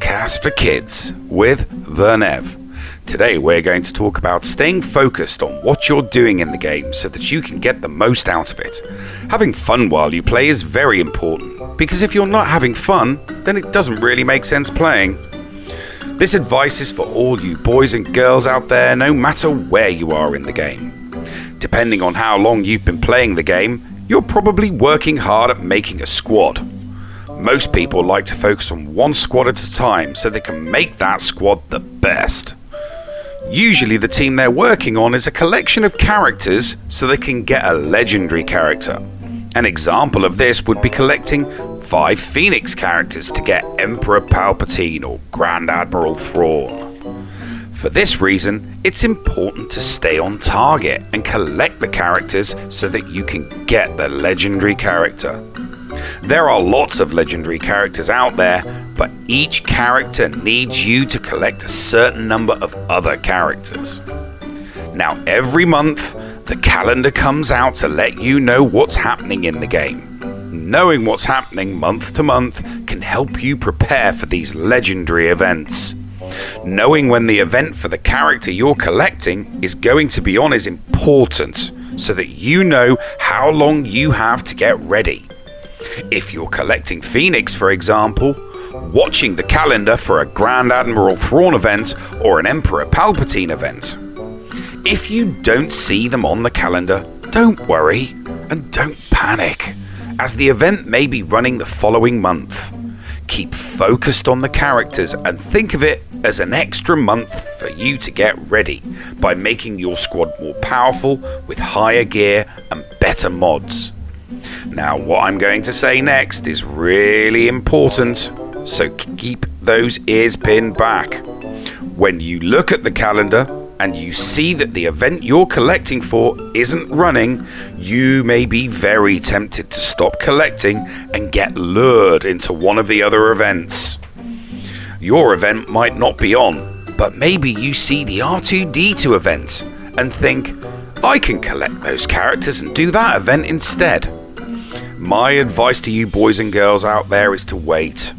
cast for kids with The Nev. Today, we're going to talk about staying focused on what you're doing in the game so that you can get the most out of it. Having fun while you play is very important, because if you're not having fun, then it doesn't really make sense playing. This advice is for all you boys and girls out there, no matter where you are in the game. Depending on how long you've been playing the game, you're probably working hard at making a squad. Most people like to focus on one squad at a time so they can make that squad the best. Usually, the team they're working on is a collection of characters so they can get a legendary character. An example of this would be collecting five Phoenix characters to get Emperor Palpatine or Grand Admiral Thrawn. For this reason, it's important to stay on target and collect the characters so that you can get the legendary character. There are lots of legendary characters out there, but each character needs you to collect a certain number of other characters. Now, every month, the calendar comes out to let you know what's happening in the game. Knowing what's happening month to month can help you prepare for these legendary events. Knowing when the event for the character you're collecting is going to be on is important so that you know how long you have to get ready. If you're collecting Phoenix, for example, watching the calendar for a Grand Admiral Thrawn event or an Emperor Palpatine event. If you don't see them on the calendar, don't worry and don't panic, as the event may be running the following month. Keep focused on the characters and think of it as an extra month for you to get ready by making your squad more powerful with higher gear and better mods. Now, what I'm going to say next is really important, so keep those ears pinned back. When you look at the calendar and you see that the event you're collecting for isn't running, you may be very tempted to stop collecting and get lured into one of the other events. Your event might not be on, but maybe you see the R2D2 event and think, I can collect those characters and do that event instead. My advice to you boys and girls out there is to wait.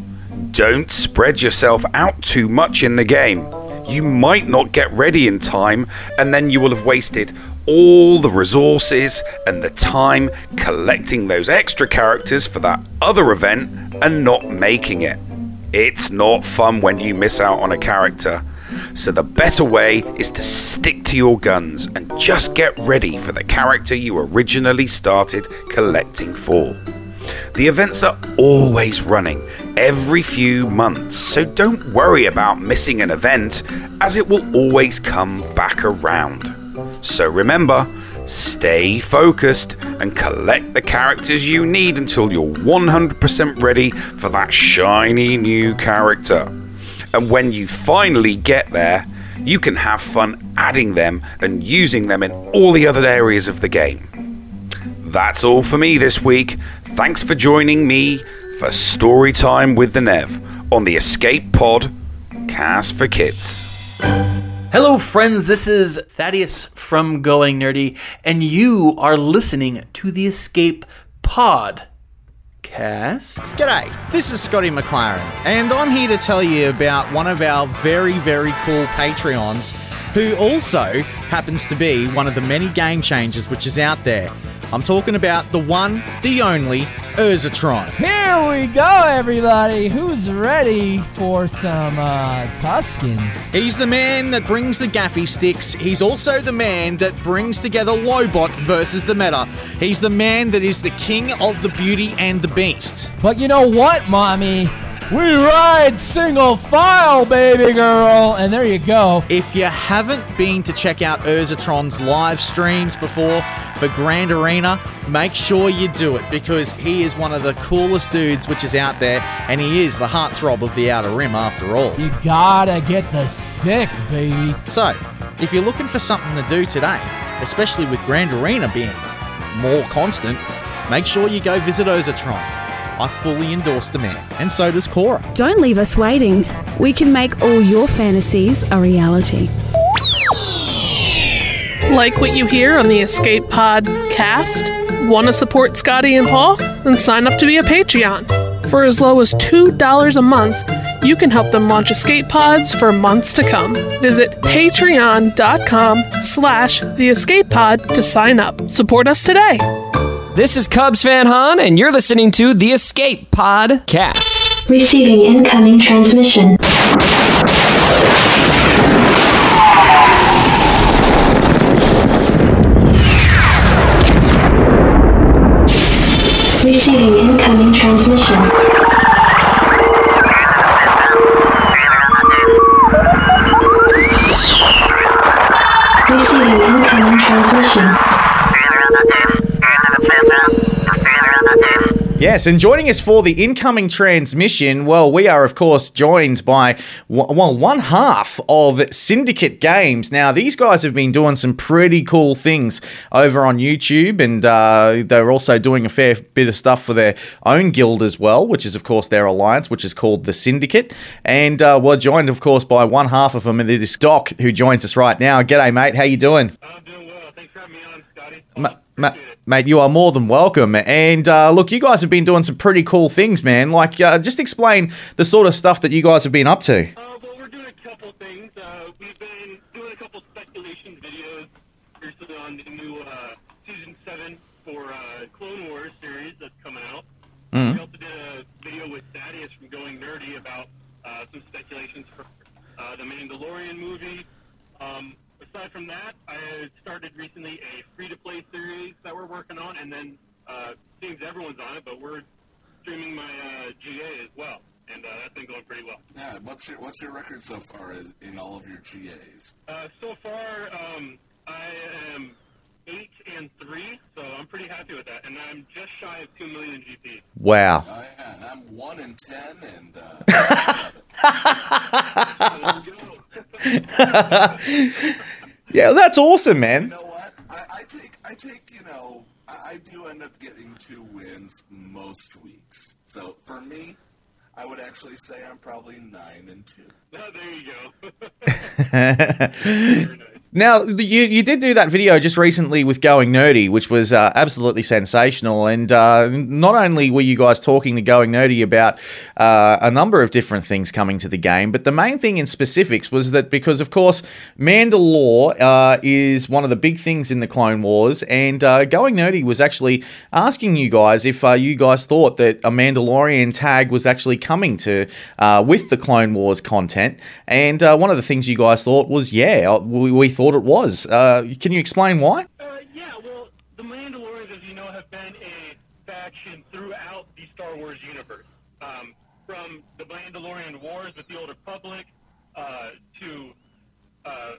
Don't spread yourself out too much in the game. You might not get ready in time, and then you will have wasted all the resources and the time collecting those extra characters for that other event and not making it. It's not fun when you miss out on a character. So, the better way is to stick to your guns and just get ready for the character you originally started collecting for. The events are always running every few months, so don't worry about missing an event as it will always come back around. So remember, stay focused and collect the characters you need until you're 100% ready for that shiny new character. And when you finally get there, you can have fun adding them and using them in all the other areas of the game. That's all for me this week. Thanks for joining me for Story Time with the Nev on the Escape Pod Cast for Kids. Hello, friends. This is Thaddeus from Going Nerdy, and you are listening to the Escape Pod Cast. G'day, this is Scotty McLaren, and I'm here to tell you about one of our very, very cool Patreons who also happens to be one of the many game changers which is out there. I'm talking about the one, the only, Urzatron. Here we go, everybody. Who's ready for some uh, Tuskens? He's the man that brings the gaffy sticks. He's also the man that brings together Lobot versus the meta. He's the man that is the king of the beauty and the beast. But you know what, mommy? We ride single file, baby girl. And there you go. If you haven't been to check out Urzatron's live streams before for Grand Arena, make sure you do it because he is one of the coolest dudes which is out there, and he is the heartthrob of the Outer Rim after all. You gotta get the six, baby. So, if you're looking for something to do today, especially with Grand Arena being more constant, make sure you go visit Ozatron. I fully endorse the man, and so does Cora. Don't leave us waiting. We can make all your fantasies a reality. Like what you hear on the Escape Pod cast? Want to support Scotty and Paul? Then sign up to be a Patreon. For as low as $2 a month, you can help them launch escape pods for months to come. Visit patreon.com slash the escape pod to sign up. Support us today. This is Cubs fan Han, and you're listening to the Escape Podcast. Receiving incoming transmission. Receiving incoming transmission. Yes, and joining us for the incoming transmission, well, we are, of course, joined by, well, one half of Syndicate Games. Now, these guys have been doing some pretty cool things over on YouTube, and uh, they're also doing a fair bit of stuff for their own guild as well, which is, of course, their alliance, which is called the Syndicate. And uh, we're joined, of course, by one half of them, and it is Doc, who joins us right now. G'day, mate. How you doing? I'm doing well. Thanks for having me on, Scotty. Ma- ma- mate, you are more than welcome. And uh, look, you guys have been doing some pretty cool things, man. Like, uh, just explain the sort of stuff that you guys have been up to. Uh, we're doing a couple things. we've been doing a couple speculation videos. We're still on the new season seven for Clone Wars series that's coming out. Mm-hmm. We also did a video with Thaddeus from Going Nerdy about some speculations for the Mandalorian movie. Um, aside from that, I started recently a free-to-play series that we're working on, and then uh, seems everyone's on it, but we're streaming my uh, GA as well, and uh, that's been going pretty well. Yeah, what's your what's your record so far is- in all of your GAs? Uh, so far, um, I am eight and three, so I'm pretty happy with that, and I'm just shy of two million GP. Wow. Oh yeah, and I'm one in ten, and uh, yeah, that's awesome, man. You know what? I, I take I take you know I, I do end up getting two wins most weeks. So for me, I would actually say I'm probably nine and two. Oh, there you go. Now, you, you did do that video just recently with Going Nerdy, which was uh, absolutely sensational. And uh, not only were you guys talking to Going Nerdy about uh, a number of different things coming to the game, but the main thing in specifics was that because, of course, Mandalore uh, is one of the big things in the Clone Wars, and uh, Going Nerdy was actually asking you guys if uh, you guys thought that a Mandalorian tag was actually coming to with the Clone Wars content. And one of the things you guys thought was, yeah, we, we thought it was. Uh, can you explain why? Uh, yeah, well, the Mandalorians, as you know, have been a faction throughout the Star Wars universe. Um, from the Mandalorian Wars with the Old Republic uh, to, uh,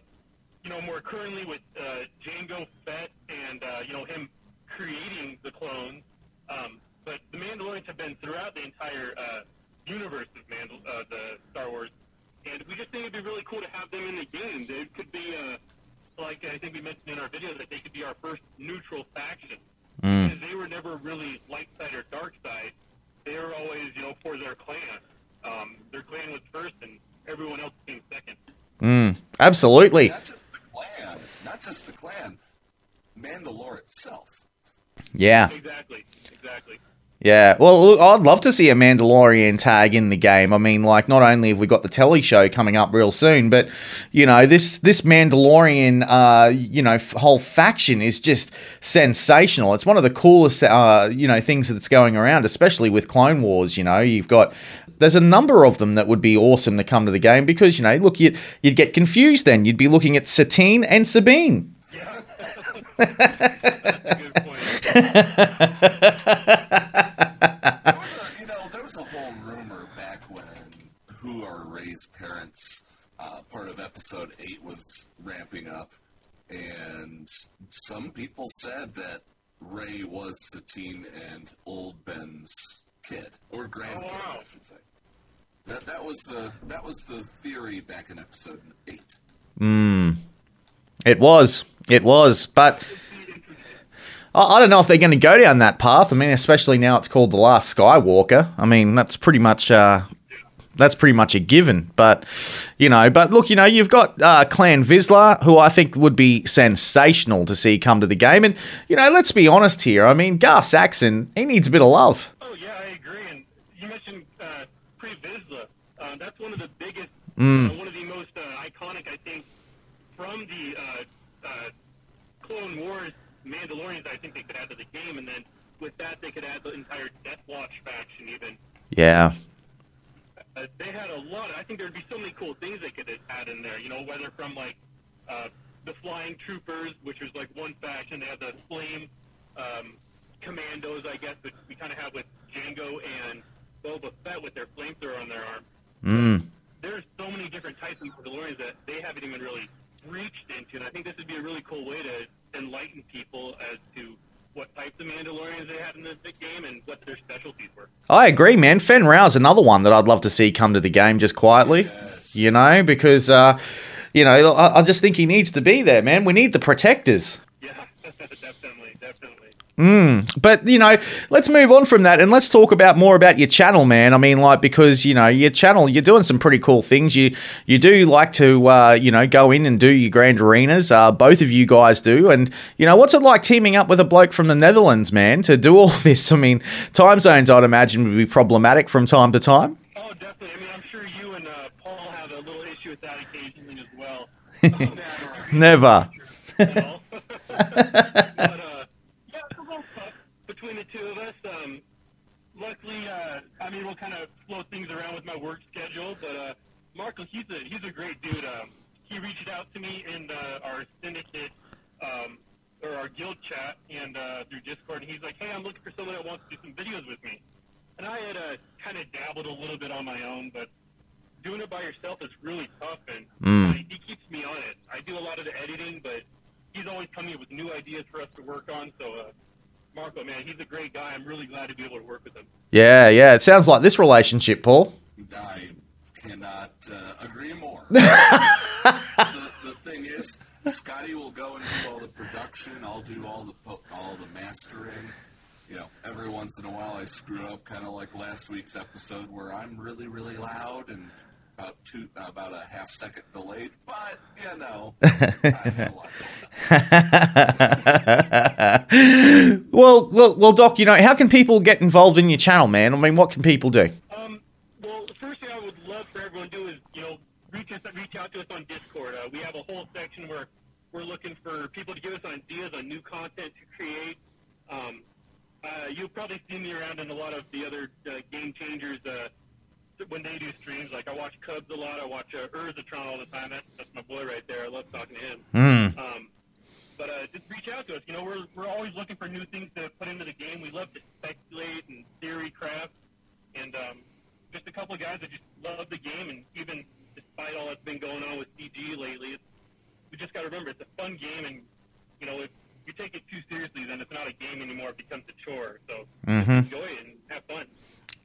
you know, more currently with uh, Jango Fett and, uh, you know, him creating the clones. Um, but the Mandalorians have been throughout the entire uh, universe of Mandal- uh, the Star Wars. And we just think it'd be really cool to have them in the game. They could be, uh, like I think we mentioned in our video, that they could be our first neutral faction. Mm. Because they were never really light side or dark side. They were always, you know, for their clan. Um, their clan was first, and everyone else came second. Mm, absolutely. Not just the clan, not just the clan, Mandalore itself. Yeah. Exactly. Exactly. Yeah, well, look, I'd love to see a Mandalorian tag in the game. I mean, like, not only have we got the telly show coming up real soon, but you know, this this Mandalorian, uh, you know, f- whole faction is just sensational. It's one of the coolest, uh, you know, things that's going around, especially with Clone Wars. You know, you've got there's a number of them that would be awesome to come to the game because you know, look, you'd you'd get confused then. You'd be looking at Satine and Sabine. you know, there was a whole rumor back when Who Are Rey's Parents, uh, part of episode 8 was ramping up, and some people said that Ray was Satine and Old Ben's kid, or grandkid, I should say. That, that was the that was the theory back in episode eight. Mm. It was. It was. But I, don't know if they're going to go down that path. I mean, especially now it's called The Last Skywalker. I mean, that's pretty much. Uh, that's pretty much a given, but you know. But look, you know, you've got uh, Clan Vizsla, who I think would be sensational to see come to the game, and you know, let's be honest here. I mean, Gar Saxon, he needs a bit of love. Oh yeah, I agree. And you mentioned uh, Pre Vizsla. Uh, that's one of the biggest, Mm. uh, one of the most uh, iconic, I think, from the uh, uh, Clone Wars Mandalorians. I think they could add to the game, and then with that, they could add the entire Death Watch faction. Even Yeah. uh, they had a lot. I think there'd be so many cool things they could add in there. You know, whether from like uh, the Flying Troopers, which was like one faction. They had the Flame um, Commandos, I guess, which we kind of have with Jango and Boba Fett with their flamethrower on their arm. Mm. There's so many different types of Mandalorians that they haven't even really reached into, and I think this would be a really cool way to enlighten people as to what types of Mandalorians they had in the game and what their specialties were. I agree, man. Fenn Rau's another one that I'd love to see come to the game just quietly. You know, because uh, you know, I, I just think he needs to be there, man. We need the protectors. Mm. But you know, let's move on from that and let's talk about more about your channel, man. I mean, like because you know your channel, you're doing some pretty cool things. You you do like to uh, you know go in and do your grand arenas. Uh, both of you guys do, and you know what's it like teaming up with a bloke from the Netherlands, man, to do all this? I mean, time zones, I'd imagine, would be problematic from time to time. Oh, definitely. I mean, I'm sure you and uh, Paul have a little issue with that occasionally as well. Never. but uh, yeah, it's a little tough between the two of us. Um, luckily, uh, I mean, we'll kind of flow things around with my work schedule. But uh, Marco, he's a he's a great dude. Um, he reached out to me in uh, our syndicate um, or our guild chat and uh, through Discord, and he's like, "Hey, I'm looking for someone that wants to do some videos with me." And I had uh, kind of dabbled a little bit on my own, but doing it by yourself is really tough, and Mm. he, he keeps me on it. I do a lot of the editing, but he's always coming up with new ideas for us to work on. So, uh, Marco, man, he's a great guy. I'm really glad to be able to work with him. Yeah, yeah. It sounds like this relationship, Paul. I cannot uh, agree more. the, the thing is, Scotty will go and do all the production. I'll do all the po- all the mastering. You know, every once in a while I screw up, kind of like last week's episode where I'm really, really loud and about two, about a half second delayed. But you know, well, well, well, Doc. You know, how can people get involved in your channel, man? I mean, what can people do? Um, well, the first thing I would love for everyone to do is, you know, reach us, reach out to us on Discord. Uh, we have a whole section where we're looking for people to give us ideas on new content to create. Um, uh, you'll probably see me around in a lot of the other uh, game changers uh, when they do streams. Like I watch Cubs a lot. I watch uh, Urzatron all the time. That's, that's my boy right there. I love talking to him. Mm. Um, but uh, just reach out to us. You know, we're we're always looking for new things to put into the game. We love to speculate and theory craft, and um, just a couple of guys that just love the game. And even despite all that's been going on with CG lately, it's, we just got to remember it's a fun game. And you know, if you take it too seriously, then it's not a game anymore. It becomes a chore. So Mhm. enjoy it and have fun.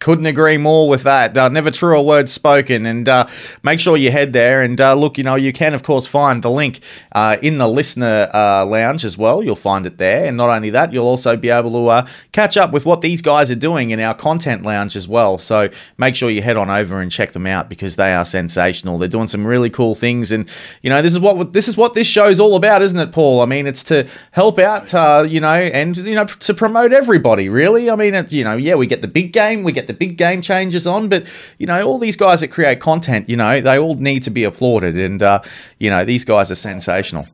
Couldn't agree more with that. Uh, never truer words spoken. And uh, make sure you head there and uh, look. You know, you can of course find the link uh, in the listener uh, lounge as well. You'll find it there. And not only that, you'll also be able to uh, catch up with what these guys are doing in our content lounge as well. So make sure you head on over and check them out because they are sensational. They're doing some really cool things. And you know, this is what this is what this show's all about, isn't it, Paul? I mean, it's to help out. You know, and you know, to promote everybody. Really, I mean, it's you know, yeah, we get the big game, we get the big game changers on, but you know, all these guys that create content, you know, they all need to be applauded, and uh, you know, these guys are sensational.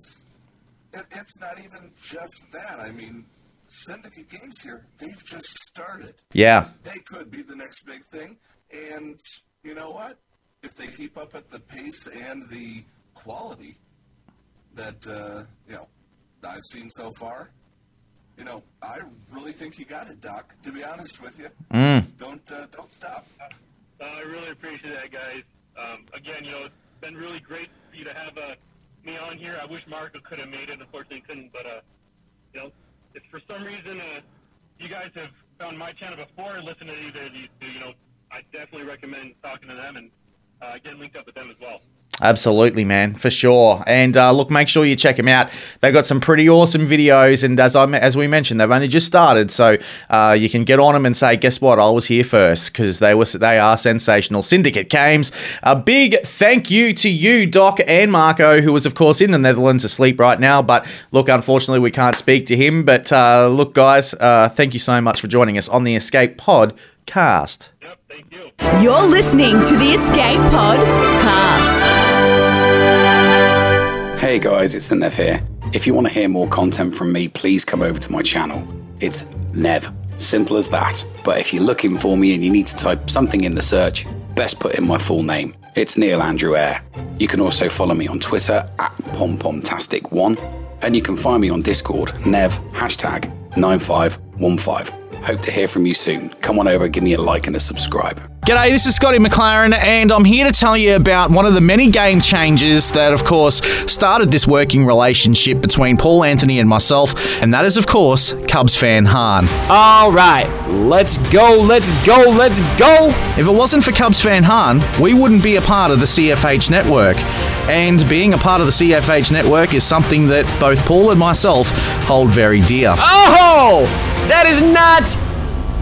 it, it's not even just that. I mean, Syndicate Games here, they've just started. Yeah. They could be the next big thing. And you know what? If they keep up at the pace and the quality that, uh, you know, I've seen so far, you know, I really think you got it, Doc. To be honest with you, Mm. don't uh, don't stop. Uh, I really appreciate that, guys. Um, again, you know, it's been really great for you to have uh, me on here. I wish Marco could have made it. Unfortunately, couldn't. But uh, you know, if for some reason uh, you guys have found my channel before and listened to either of these two, you know, I definitely recommend talking to them and uh, getting linked up with them as well. Absolutely, man, for sure. And uh, look, make sure you check them out. They've got some pretty awesome videos, and as I as we mentioned, they've only just started, so uh, you can get on them and say, "Guess what? I was here first because they were they are sensational." Syndicate Games. A big thank you to you, Doc and Marco, who was of course in the Netherlands asleep right now. But look, unfortunately, we can't speak to him. But uh, look, guys, uh, thank you so much for joining us on the Escape Podcast. Yep, thank you. You're listening to the Escape Pod cast. Hey guys, it's the Nev here. If you want to hear more content from me, please come over to my channel. It's Nev. Simple as that. But if you're looking for me and you need to type something in the search, best put in my full name. It's Neil Andrew Air. You can also follow me on Twitter at PomPomtastic1 and you can find me on Discord, Nev, hashtag 9515. Hope to hear from you soon. Come on over, give me a like and a subscribe. G'day, this is Scotty McLaren, and I'm here to tell you about one of the many game changes that, of course, started this working relationship between Paul Anthony and myself, and that is, of course, Cubs fan Han. All right, let's go, let's go, let's go. If it wasn't for Cubs fan Han, we wouldn't be a part of the CFH network. And being a part of the CFH network is something that both Paul and myself hold very dear. Oh, that is not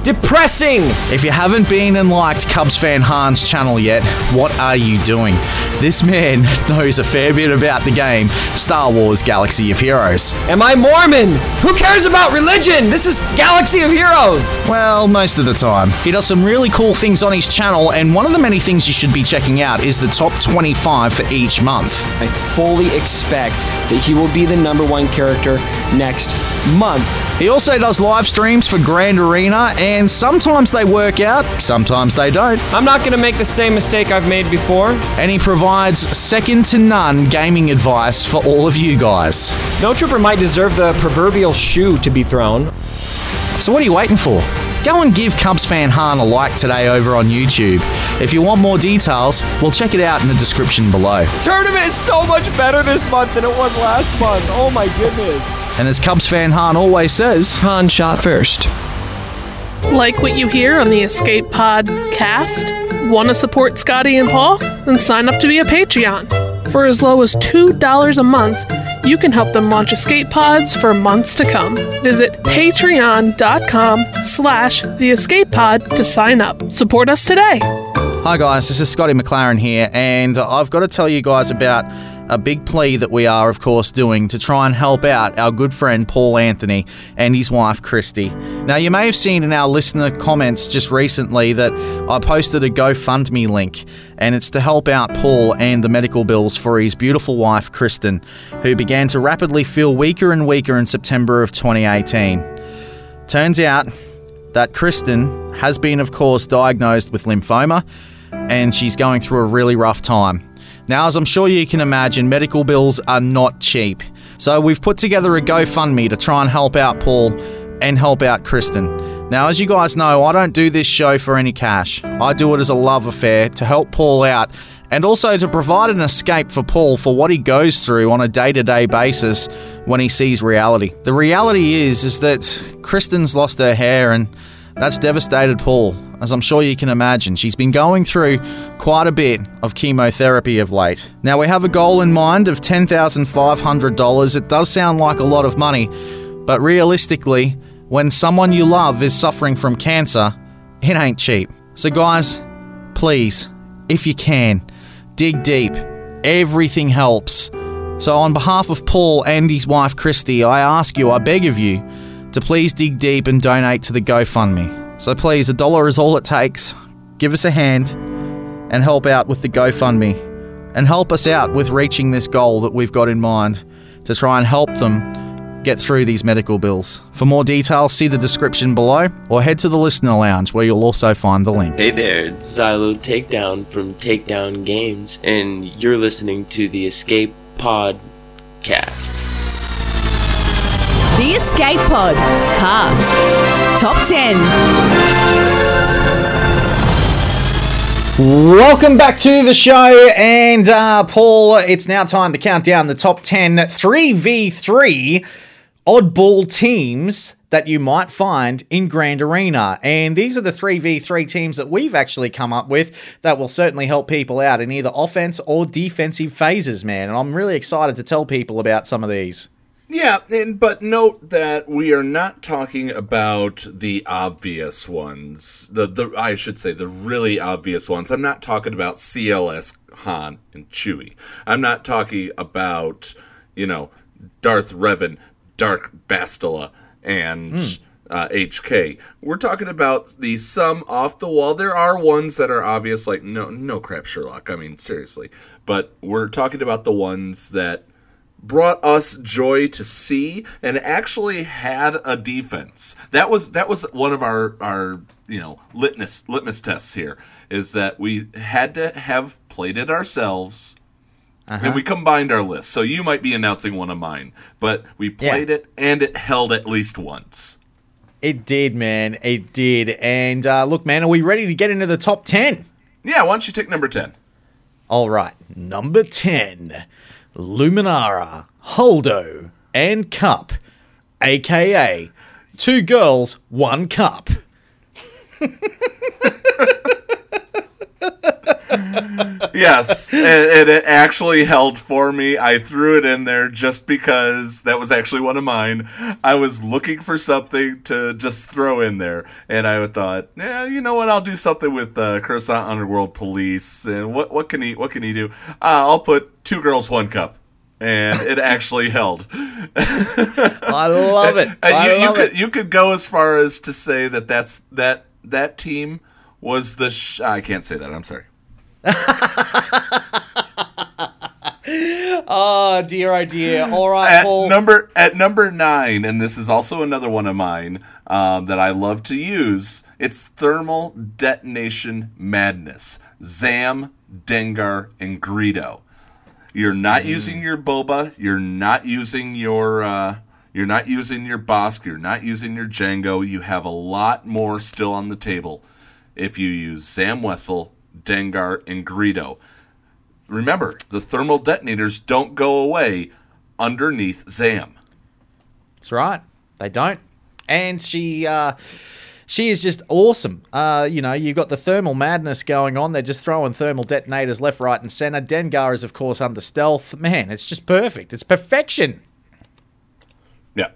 Depressing! If you haven't been and liked Cubs fan Han's channel yet, what are you doing? This man knows a fair bit about the game Star Wars Galaxy of Heroes. Am I Mormon? Who cares about religion? This is Galaxy of Heroes! Well, most of the time. He does some really cool things on his channel, and one of the many things you should be checking out is the top 25 for each month. I fully expect that he will be the number one character next month. He also does live streams for Grand Arena, and sometimes they work out, sometimes they don't. I'm not going to make the same mistake I've made before. And he provides second to none gaming advice for all of you guys. Snowtrooper might deserve the proverbial shoe to be thrown. So, what are you waiting for? Go and give Cubs fan Han a like today over on YouTube. If you want more details, we'll check it out in the description below. Tournament is so much better this month than it was last month. Oh my goodness. And as Cubs fan Han always says, Han shot first. Like what you hear on the Escape Pod cast? Want to support Scotty and Paul? Then sign up to be a Patreon. For as low as $2 a month, you can help them launch escape pods for months to come. Visit patreon.com slash the escape pod to sign up. Support us today. Hi guys, this is Scotty McLaren here, and I've got to tell you guys about a big plea that we are, of course, doing to try and help out our good friend Paul Anthony and his wife Kristi. Now, you may have seen in our listener comments just recently that I posted a GoFundMe link, and it's to help out Paul and the medical bills for his beautiful wife Kristen, who began to rapidly feel weaker and weaker in September of 2018. Turns out that Kristen has been, of course, diagnosed with lymphoma, and she's going through a really rough time. Now, as I'm sure you can imagine, medical bills are not cheap. So we've put together a GoFundMe to try and help out Paul and help out Kristen. Now, as you guys know, I don't do this show for any cash. I do it as a love affair to help Paul out and also to provide an escape for Paul for what he goes through on a day-to-day basis when he sees reality. The reality is is that Kristen's lost her hair and that's devastated Paul, as I'm sure you can imagine. She's been going through quite a bit of chemotherapy of late. Now, we have a goal in mind of $10,500. It does sound like a lot of money, but realistically, when someone you love is suffering from cancer, it ain't cheap. So, guys, please, if you can, dig deep. Everything helps. So, on behalf of Paul and his wife Kristi, I ask you, I beg of you, to please dig deep and donate to the GoFundMe. So please, a dollar is all it takes. Give us a hand and help out with the GoFundMe. And help us out with reaching this goal that we've got in mind to try and help them get through these medical bills. For more details, see the description below or head to the listener lounge where you'll also find the link. Hey there, it's Xylo Takedown from Takedown Games, and you're listening to the Escape Pod cast. The Escape Pod Cast Top 10. Welcome back to the show, and uh, Paul, it's now time to count down the top 10 3v3 oddball teams that you might find in Grand Arena. And these are the 3v3 teams that we've actually come up with that will certainly help people out in either offense or defensive phases, man. And I'm really excited to tell people about some of these. Yeah, and but note that we are not talking about the obvious ones. The the I should say the really obvious ones. I'm not talking about CLS Han and Chewie. I'm not talking about, you know, Darth Revan, Dark Bastila, and Hmm. uh, HK. We're talking about the some off the wall. There are ones that are obvious, like no no crap Sherlock. I mean seriously, but we're talking about the ones that brought us joy to see and actually had a defense. That was that was one of our our you know litmus litmus tests here is that we had to have played it ourselves. Uh-huh. And we combined our list. So you might be announcing one of mine, but we played it and it held at least once. It did, man. It did. And uh, look, man, are we ready to get into the top 10? Yeah, why don't you take number 10? All right. Number 10 Luminara, Holdo, and Cup, aka Two Girls, One Cup. yes, and, and it actually held for me. I threw it in there just because that was actually one of mine. I was looking for something to just throw in there, and I thought, yeah, you know what? I'll do something with uh, Coruscant Underworld Police. And what what can he what can he do? Uh, I'll put two girls, one cup. And it actually held. I love it. I you, you could it. you could go as far as to say that that's that that team was the. Sh- I can't say that. I'm sorry. oh dear, oh dear. All right, at Paul. number at number nine, and this is also another one of mine um, that I love to use. It's thermal detonation madness. Zam, Dengar, and Greedo. You're not using your boba. You're not using your. Uh, you're not using your Bosk. You're not using your Jango. You have a lot more still on the table if you use Zam Wesell, Dengar, and Greedo. Remember, the thermal detonators don't go away underneath Zam. That's right. They don't. And she uh she is just awesome. Uh, you know, you've got the thermal madness going on. They're just throwing thermal detonators left, right, and center. Dengar is, of course, under stealth. Man, it's just perfect. It's perfection. Yeah.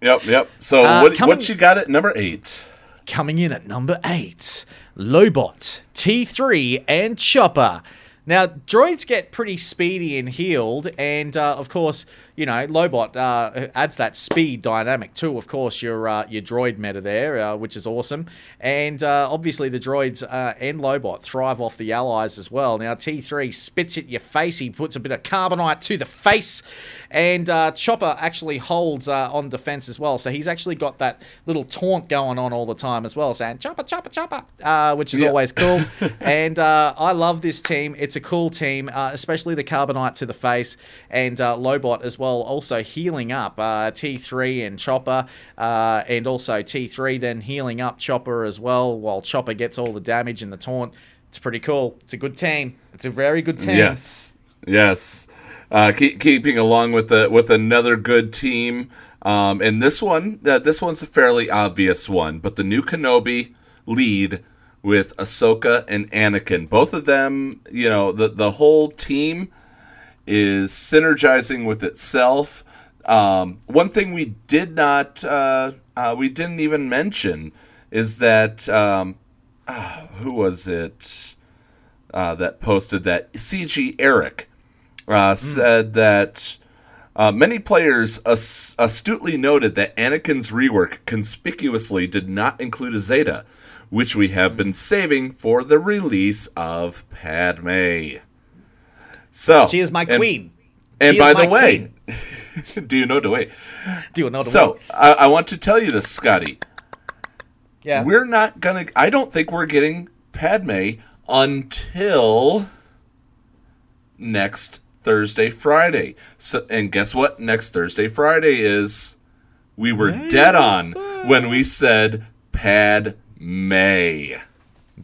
Yep, yep. So Uh, what coming- what you got at number eight? Coming in at number eight, Lobot, T3, and Chopper. Now, droids get pretty speedy and healed, and uh, of course, you know, Lobot uh, adds that speed dynamic too. Of course, your uh, your droid meta there, uh, which is awesome, and uh, obviously the droids uh, and Lobot thrive off the allies as well. Now, T3 spits at your face. He puts a bit of carbonite to the face, and uh, Chopper actually holds uh, on defense as well. So he's actually got that little taunt going on all the time as well, saying Chopper, Chopper, Chopper, uh, which is Yeah. always cool. and uh, I love this team. It's a cool team, uh, especially the carbonite to the face and uh, Lobot as well. Also healing up uh, T3 and Chopper, uh, and also T3 then healing up Chopper as well, while Chopper gets all the damage and the taunt. It's pretty cool. It's a good team. It's a very good team. Yes, yes. Uh, keep, keeping along with the with another good team, um, and this one uh, this one's a fairly obvious one, but the new Kenobi lead with Ahsoka and Anakin, both of them, you know, the the whole team is synergizing with itself. Um, one thing we did not uh, uh, we didn't even mention is that um, ah, who was it? uh, that posted that CG Eric uh, said that uh, many players as- astutely noted that Anakin's rework conspicuously did not include a Zeta, which we have been saving for the release of Padme. So She is my and- queen. And She by the way, do you know the way? Do you know the So way? I, I want to tell you this, Scotty. Yeah. We're not gonna. I don't think we're getting Padme until next Thursday, Friday. So, and guess what? Next Thursday, Friday is. We were dead on when we said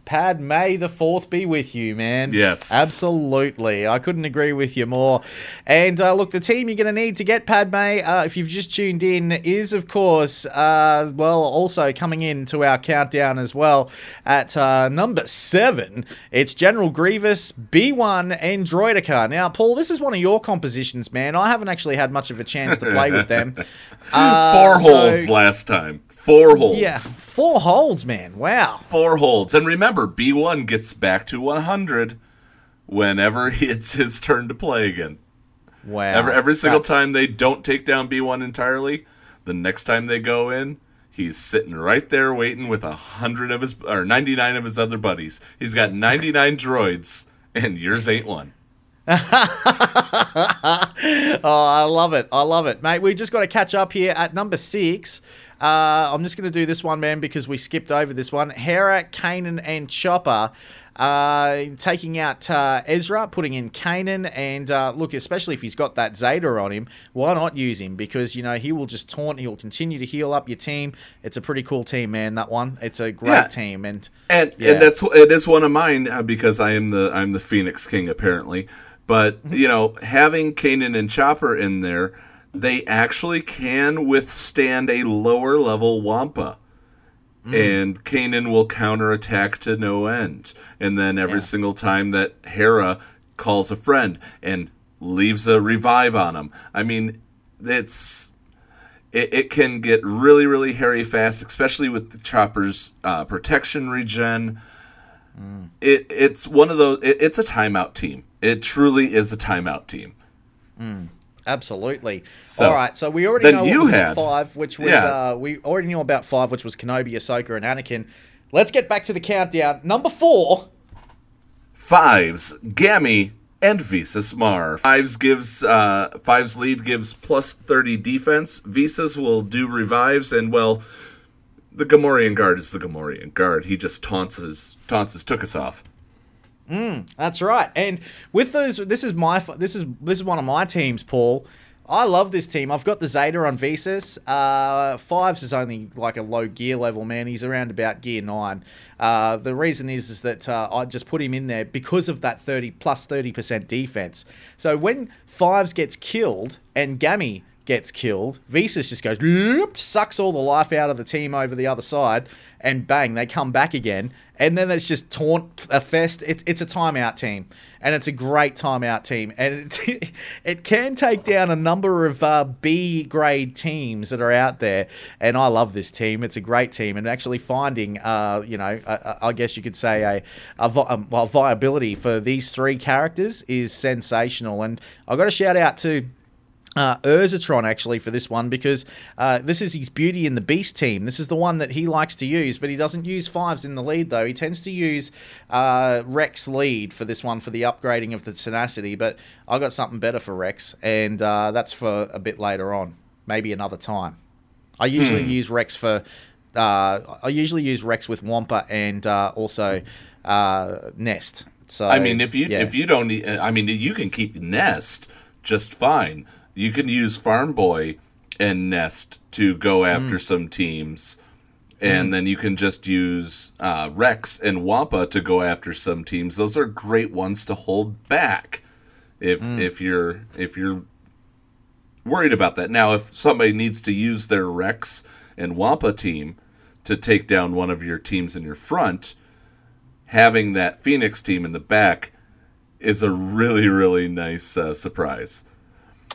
Padme. may the Fourth be with you, man. Yes. Absolutely. I couldn't agree with you more. And uh, look, the team you're going to need to get Padme, uh, if you've just tuned in, is, of course, uh, well, also coming into our countdown as well at uh, number seven. It's General Grievous, B1, and Droideka. Now, Paul, this is one of your compositions, man. I haven't actually had much of a chance to play with them. Uh, Four so- holds last time. Four holds. Yeah, four holds, man. Wow. Four holds. And remember, B1 gets back to 100 whenever it's his turn to play again. Wow. Every, every single That- time they don't take down B1 entirely, the next time they go in, he's sitting right there waiting with a hundred of his or 99 of his other buddies. He's got 99 droids, and yours ain't one. oh, I love it. I love it, mate. We just got to catch up here at number six. Uh, I'm just going to do this one, man, because we skipped over this one. Hera, Kanan, and Chopper. Uh, taking out uh, Ezra, putting in Kanan, and uh, look, especially if he's got that Zeta on him, why not use him? Because you know he will just taunt, he will continue to heal up your team. It's a pretty cool team, man. That one, it's a great Yeah. team, and And Yeah. and that's it is one of mine uh, because I am the I'm the Phoenix King apparently. But Mm-hmm. you know, having Kanan and Chopper in there, they actually can withstand a lower level Wampa. and Kanan will counterattack to no end. And then every single time that Hera calls a friend and leaves a revive on him. I mean, it's it, it can get really, really hairy fast, especially with the chopper's uh, protection regen. It it's one of those. It, it's a timeout team. It truly is a timeout team. Mm, absolutely. So, All right, so we already know you what was at had- five, which was Yeah. uh, we already knew about five, which was Kenobi, Ahsoka, and Anakin. Let's get back to the countdown. Number four. Fives, Gammy, and Visas Marr. Fives gives uh, Fives lead gives plus thirty defense. Visas will do revives, and well, the Gamorrean guard is the Gamorrean guard. He just taunts his taunts his took us off. Mm, that's right. And with those, this is my this is this is one of my teams, Paul. I love this team. I've got the Zeta on Visas. Uh, Fives is only like a low gear level, man. He's around about gear nine. Uh, the reason is is that uh, I just put him in there because of that thirty plus thirty percent defense. So when Fives gets killed and Gammy gets killed, Visas just goes sucks all the life out of the team over the other side, and bang, they come back again. And then it's just taunt a fest. It, it's a timeout team, and it's a great timeout team, and it, it can take down a number of uh, B grade teams that are out there. And I love this team. It's a great team, and actually finding, uh, you know, I, I guess you could say a, a, vi- um, viability for these three characters is sensational. And I've got to shout out to uh, Urzatron actually for this one because uh, this is his Beauty and the Beast team. This is the one that he likes to use, but he doesn't use fives in the lead though. He tends to use uh, Rex lead for this one for the upgrading of the tenacity. But I got something better for Rex, and uh, that's for a bit later on, maybe another time. I usually Hmm. use Rex for. Uh, I usually use Rex with Wampa and uh, also uh, Nest. So I mean, if you yeah. if you don't, need- I mean, you can keep Nest just fine. You can use Farm Boy and Nest to go after Mm. some teams, and Mm. then you can just use uh, Rex and Wampa to go after some teams. Those are great ones to hold back if Mm. if you're if you're worried about that. Now, if somebody needs to use their Rex and Wampa team to take down one of your teams in your front, having that Phoenix team in the back is a really, really nice uh, surprise.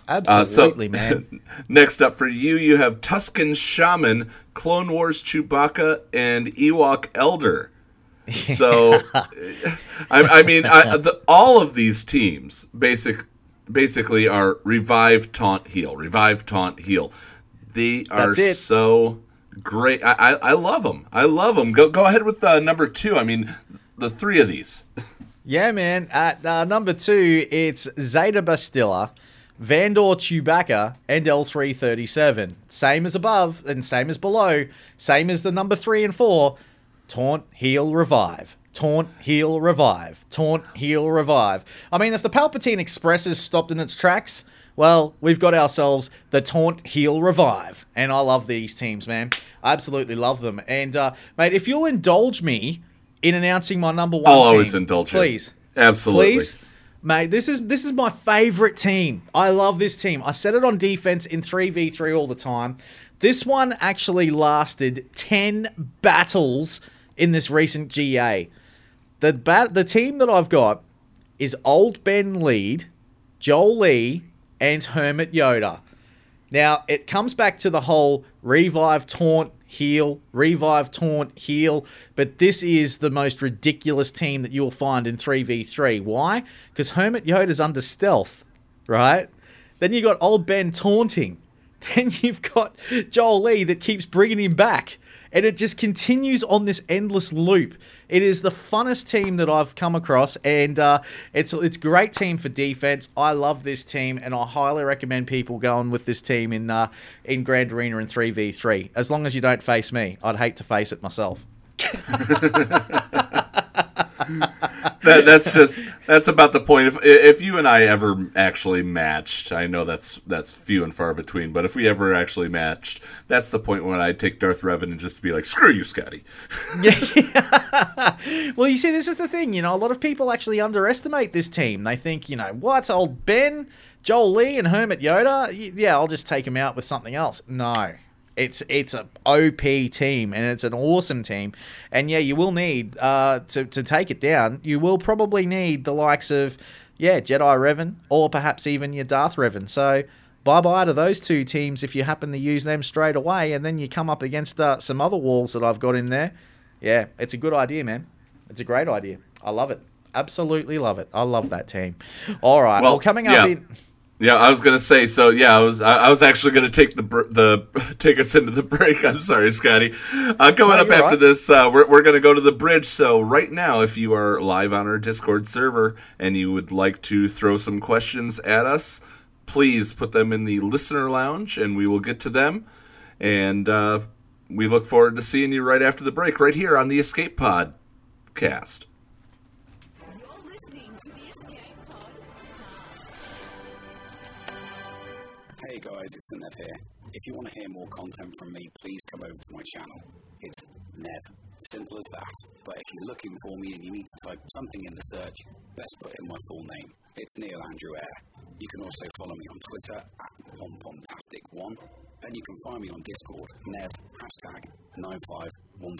Uh, so- Absolutely, man. Next up for you, you have Tusken Shaman, Clone Wars Chewbacca, and Ewok Elder. So, I, I mean, I, the, all of these teams basic, basically are revive, taunt, heal, revive, taunt, heal. They are so great. I, I, I love them. I love them. Go go ahead with uh, number two. I mean, the three of these. Yeah, man. At uh, number two, it's Zeta Bastila, Vandor Chewbacca, and L337. Same as above and same as below. Same as the number three and four. Taunt, heal, revive. Taunt, heal, revive. Taunt, heal, revive. I mean, if the Palpatine Express is stopped in its tracks, well, we've got ourselves the Taunt, Heal, Revive. And I love these teams, man. I absolutely love them. And, uh, mate, if you'll indulge me in announcing my number one I'll team, always indulge you. Please. Absolutely. Please. Mate, this is this is my favorite team. I love this team. I set it on defense in 3v3 all the time. This one actually lasted 10 battles in this recent GA. The bat the team that I've got is Old Ben Lead, Jolee, and Hermit Yoda. Now, it comes back to the whole revive, taunt, heal, revive, taunt, heal, but this is the most ridiculous team that you'll find in 3v3. Why? Because Hermit Yoda's under stealth, right? Then you got old Ben taunting. Then you've got Jolee that keeps bringing him back. And it just continues on this endless loop. It is the funnest team that I've come across, and uh, it's it's great team for defense. I love this team, and I highly recommend people going with this team in uh, in Grand Arena in three v three. As long as you don't face me, I'd hate to face it myself. that, that's just that's about the point. If if you and I ever actually matched, I know that's that's few and far between. But if we ever actually matched, that's the point when I'd take Darth Revan and just be like, "Screw you, Scotty." yeah. well, you see, this is the thing. You know, a lot of people actually underestimate this team. They think, you know, what's old Ben, Jolee, and Hermit Yoda? Yeah, I'll just take him out with something else. No. It's it's a OP team and it's an awesome team. And yeah, you will need uh, to to take it down. You will probably need the likes of yeah Jedi Revan or perhaps even your Darth Revan. So bye bye to those two teams if you happen to use them straight away, and then you come up against uh, some other walls that I've got in there. Yeah, it's a good idea, man. It's a great idea. I love it. Absolutely love it. I love that team. All right. Well, coming up yeah. in. Yeah, I was gonna say. So yeah, I was I, I was actually gonna take the br- the take us into the break. I'm sorry, Scotty. Uh, coming No, up after right. this, uh, we're we're gonna go to the bridge. So right now, if you are live on our Discord server and you would like to throw some questions at us, please put them in the listener lounge, and we will get to them. And uh, we look forward to seeing you right after the break, right here on the Escape Pod cast. The Nev here. If you want to hear more content from me, please come over to my channel. It's Nev. Simple as that. But if you're looking for me and you need to type something in the search, best put in my full name. It's Neil Andrew Air. You can also follow me on Twitter at PomPomtastic1 and you can find me on Discord, Nev, hashtag 9515.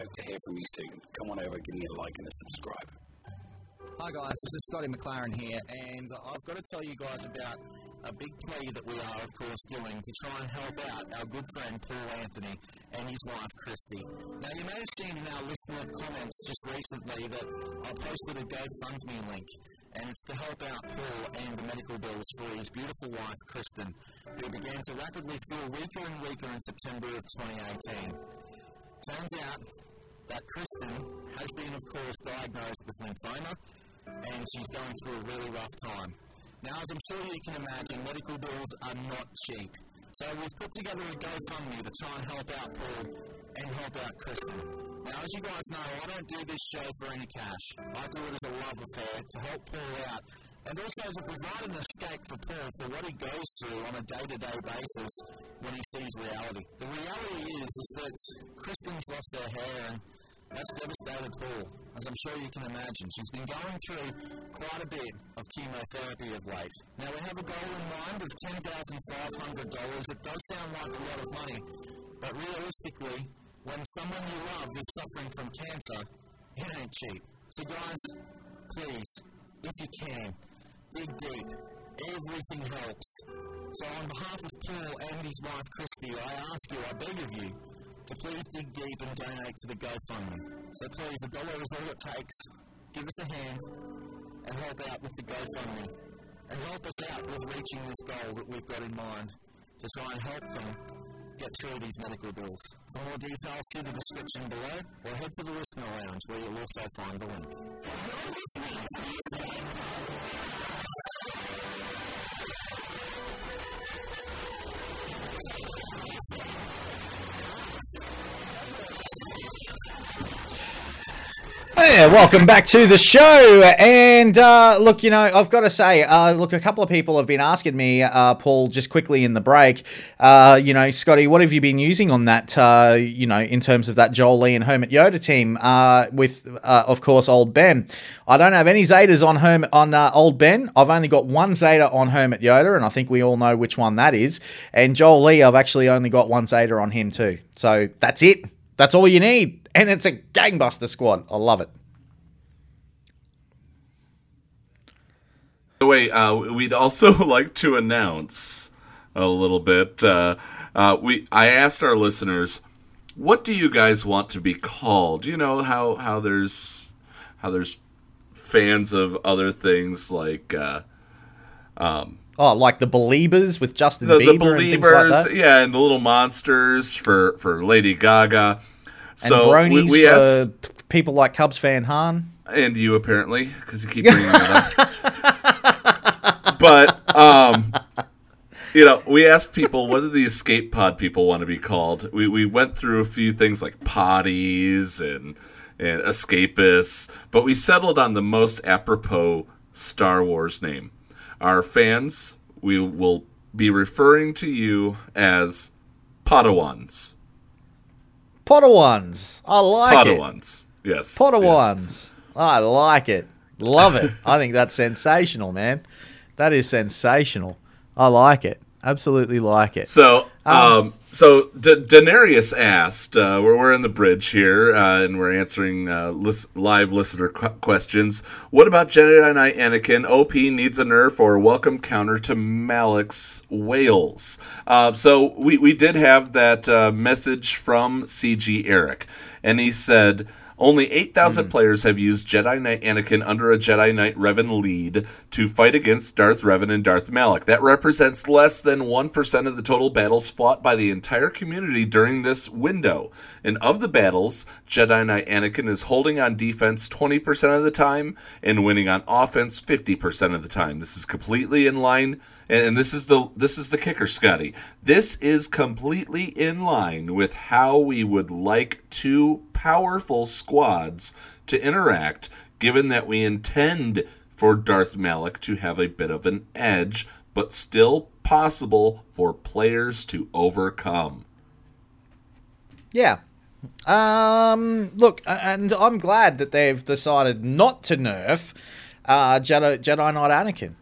Hope to hear from you soon. Come on over, give me a like and a subscribe. Hi guys, this is Scotty McLaren here, and I've got to tell you guys about a big plea that we are, of course, doing to try and help out our good friend Paul Anthony and his wife Kristi. Now, you may have seen in our listener comments just recently that I posted a GoFundMe link, and it's to help out Paul and the medical bills for his beautiful wife Kristen, who began to rapidly feel weaker and weaker in September of 2018. Turns out that Kristen has been, of course, diagnosed with lymphoma, and she's going through a really rough time. Now, as I'm sure you can imagine, medical bills are not cheap. So we've put together a GoFundMe to try and help out Paul and help out Kristen. Now, as you guys know, I don't do this show for any cash. I do it as a love affair to help Paul out and also to provide an escape for Paul for what he goes through on a day-to-day basis when he sees reality. The reality is, is that Kristen's lost her hair and that's devastated Paul, as I'm sure you can imagine. She's been going through quite a bit of chemotherapy of late. Now, we have a goal in mind of $10,500. It does sound like a lot of money, but realistically, when someone you love is suffering from cancer, it ain't cheap. So, guys, please, if you can, dig deep. Everything helps. So, on behalf of Paul and his wife Kristi, I ask you, I beg of you, to please dig deep and donate to the GoFundMe. So please, a dollar is all it takes. Give us a hand and help out with the GoFundMe. And help us out with reaching this goal that we've got in mind to try and help them get through these medical bills. For more details, see the description below or head to the listener lounge where you'll also find the link. Yeah, welcome back to the show. And uh, look, you know, I've got to say, uh, look, a couple of people have been asking me, uh, Paul, just quickly in the break, uh, you know, Scotty, what have you been using on that, uh, you know, in terms of that Jolee and Hermit Yoda team uh, with, of course, Old Ben? I don't have any Zetas on Hermit on Old Ben. I've only got one Zeta on Hermit Yoda, and I think we all know which one that is. And Jolee, I've actually only got one Zeta on him too. So that's it. That's all you need. And it's a gangbuster squad. I love it. By the way, uh, we'd also like to announce a little bit. Uh, uh, we I asked our listeners, what do you guys want to be called? You know how how there's how there's fans of other things like uh, um, Oh, like the Beliebers with Justin the, Bieber the and things believers, like that. yeah, and the little monsters for for Lady Gaga. So and we, bronies we for asked, people like Cubs fan Han. and you apparently because you keep bringing that up. but um, you know, we asked people what do the escape pod people want to be called. We we went through a few things like potties and and escapists, but we settled on the most apropos Star Wars name. Our fans, we will be referring to you as Padawans. Podawans. I like it. Padawans. Yes. Podawans. I like it. Love it. I think that's sensational, man. That is sensational. I like it. Absolutely like it. So, um, So Da- Daenerys asked, uh, we're, we're in the bridge here, uh, and we're answering uh, lis- live listener qu- questions. What about Jedi Knight Anakin? OP needs a nerf or welcome counter to Malak's whales. Uh, so we, we did have that uh, message from CG Eric, and he said... Only 8,000 hmm. players have used Jedi Knight Anakin under a Jedi Knight Revan lead to fight against Darth Revan and Darth Malak. That represents less than 1% of the total battles fought by the entire community during this window. And of the battles, Jedi Knight Anakin is holding on defense 20% of the time and winning on offense 50% of the time. This is completely in line and, this is the this is the kicker, Scotty. This is completely in line with how we would like two powerful squads to interact, given that we intend for Darth Malak to have a bit of an edge, but still possible for players to overcome. Yeah. Um, look, and I'm glad that they've decided not to nerf uh, Jedi, Jedi Knight Anakin.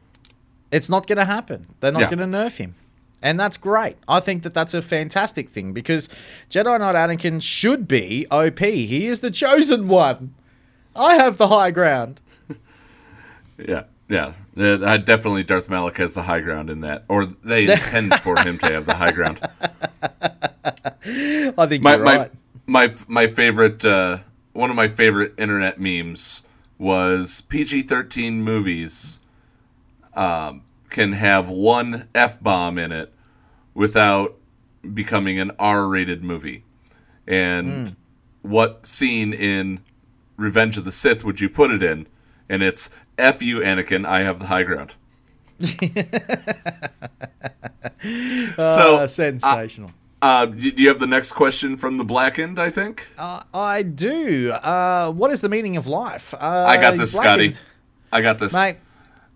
It's not going to happen. They're not Yeah. going to nerf him. And that's great. I think that that's a fantastic thing because Jedi Knight Anakin should be OP. He is the chosen one. I have the high ground. Yeah, yeah. Uh, I definitely Darth Malak has the high ground in that, or they intend for him to have the high ground. I think my, you're my, right. my my favorite uh, one of my favorite internet memes was PG thirteen movies um, can have one f bomb in it without becoming an R rated movie, and Hmm. what scene in Revenge of the Sith would you put it in? And it's F you, Anakin. I have the high ground. Ah, sensational. Uh, do you have the next question from the blackened? I think. Uh, I do. Uh, what is the meaning of life? Uh, I got this, Scotty. I got this. Mate.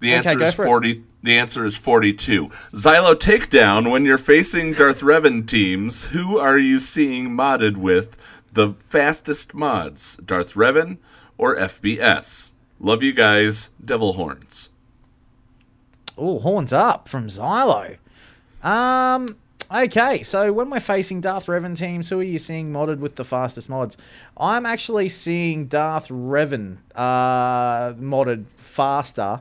The answer go is for it. The answer is forty-two. Xylo takedown. When you're facing Darth Revan teams, who are you seeing modded with the fastest mods? Darth Revan or FBS? Love you guys. Devil horns. Oh, horns up from Xylo. Um. Okay, so when we're facing Darth Revan teams, who are you seeing modded with the fastest mods? I'm actually seeing Darth Revan uh, modded faster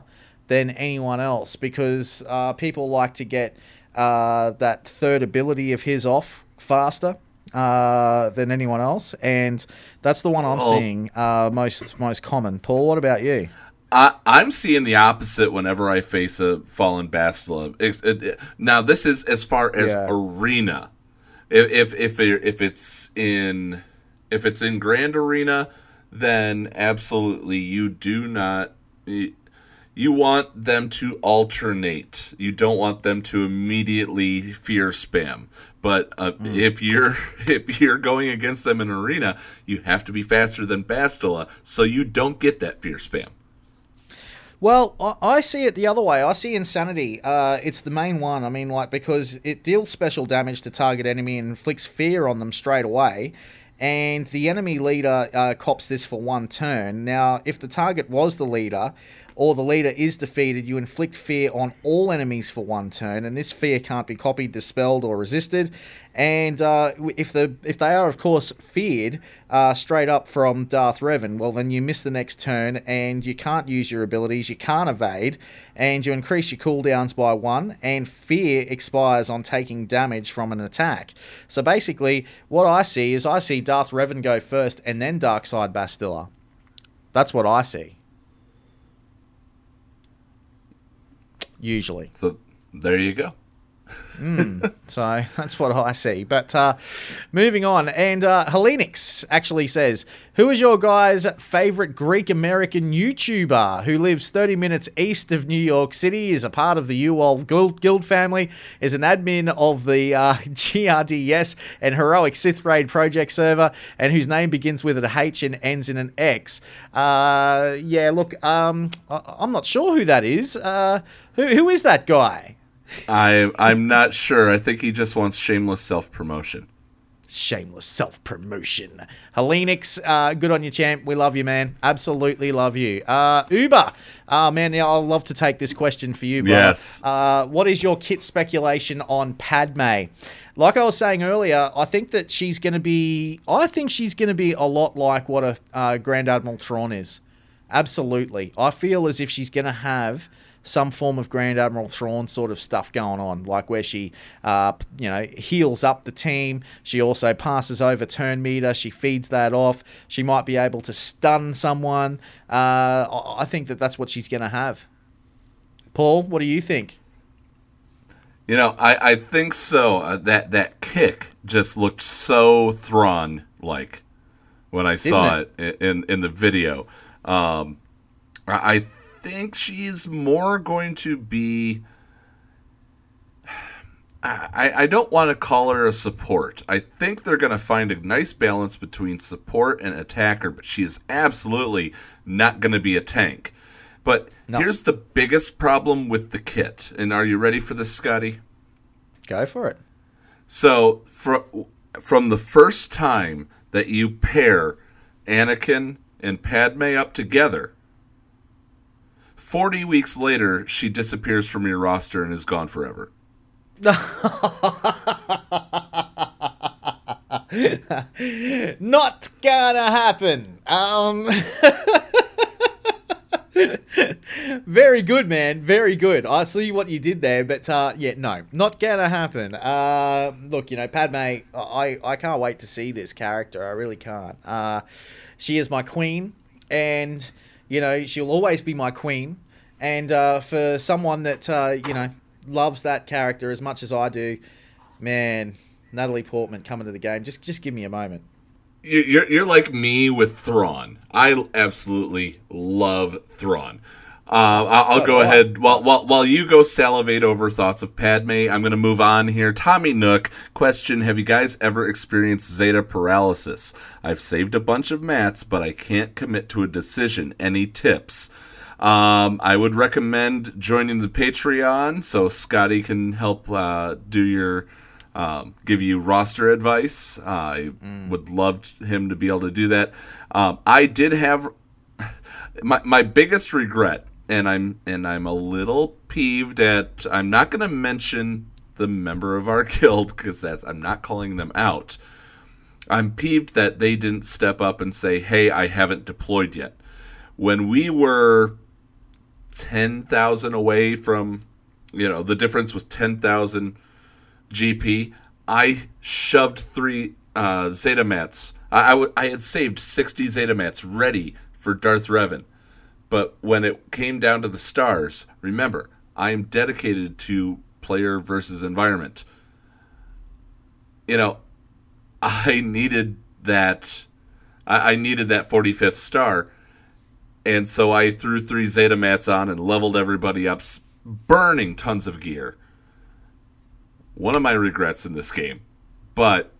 than anyone else because uh, people like to get uh, that third ability of his off faster uh, than anyone else, and that's the one I'm Oh. seeing uh, most most common. Paul, what about you? I, I'm seeing the opposite whenever I face a fallen Bastila. It- it- now, this is as far as Yeah. arena. If if if, if it's in if it's in Grand Arena, then absolutely you do not. You, you want them to alternate. You don't want them to immediately fear spam. But uh, if you're if you're going against them in arena, you have to be faster than Bastila, so you don't get that fear spam. Well, I, I see it the other way. I see Insanity. Uh, it's the main one. I mean, like, because it deals special damage to target enemy and inflicts fear on them straight away. And the enemy leader uh, cops this for one turn. Now, if the target was the leader, or the leader is defeated, you inflict fear on all enemies for one turn, and this fear can't be copied, dispelled, or resisted. And uh, if the if they are, of course, feared uh, straight up from Darth Revan, well, then you miss the next turn, and you can't use your abilities, you can't evade, and you increase your cooldowns by one, and fear expires on taking damage from an attack. So basically, what I see is I see Darth Revan go first, and then Darkside Bastila. That's what I see. Usually. So there you go. Mm, so that's what I see. But uh, moving on, and uh, Hellenix actually says, "Who is your guy's favorite Greek American YouTuber who lives 30 minutes east of New York City, is a part of the UOL Guild, Guild family, is an admin of the uh, GRDS and Heroic Sith Raid project server, and whose name begins with an H and ends in an X?" Uh, yeah, look, um, I- I'm not sure who that is. Uh, who, who is that guy? I I'm not sure. I think he just wants shameless self promotion. Shameless self promotion. Helenix, uh, good on you, champ. We love you, man. Absolutely love you. Uh, Uber, uh, man, yeah, I'd love to take this question for you, bro. Yes. Uh, what is your kit speculation on Padme? Like I was saying earlier, I think that she's going to be. I think she's going to be a lot like what a uh, Grand Admiral Thrawn is. Absolutely. I feel as if she's going to have some form of Grand Admiral Thrawn sort of stuff going on, like where she, uh, you know, heals up the team. She also passes over turn meter. She feeds that off. She might be able to stun someone. Uh, I think that that's what she's going to have. Paul, what do you think? You know, I, I think so. Uh, that that kick just looked so Thrawn like when I saw Didn't it, in in the video. Um, I I think she's more going to be. I, I don't want to call her a support. I think they're going to find a nice balance between support and attacker, but she is absolutely not going to be a tank. But here's the biggest problem with the kit. And are you ready for this, Scotty? Go for it. So, fr- from the first time that you pair Anakin and Padme up together, 40 weeks later, she disappears from your roster and is gone forever. Not gonna happen. Um, very good, man. Very good. I see what you did there, but uh, yeah, no, not gonna happen. Uh, look, you know, Padme, I I can't wait to see this character. I really can't. Uh, she is my queen, and you know, she'll always be my queen. And uh, for someone that uh, you know loves that character as much as I do, man, Natalie Portman coming to the game. Just just give me a moment. You- You're, you're like me with Thrawn. I absolutely love Thrawn. Uh, I'll, I'll go ahead while, while while you go salivate over thoughts of Padme. I'm going to move on here. Tommy Nook question: Have you guys ever experienced Zeta paralysis? I've saved a bunch of mats, but I can't commit to a decision. Any tips? Um, I would recommend joining the Patreon so Scotty can help uh, do your um, give you roster advice. I would love him to be able to do that. Um, I did have my my biggest regret, and I'm and I'm a little peeved at. I'm not going to mention the member of our guild because that's I'm not calling them out. I'm peeved that they didn't step up and say, "Hey, I haven't deployed yet." When we were ten thousand away from, you know, the difference was ten thousand GP. I shoved three uh, Zeta mats. I, I, w- I had saved 60 Zeta mats ready for Darth Revan. But when it came down to the stars, remember, I am dedicated to player versus environment. You know, I needed that. I, I needed that 45th star. And so I threw three Zeta mats on and leveled everybody up, burning tons of gear one of my regrets in this game. But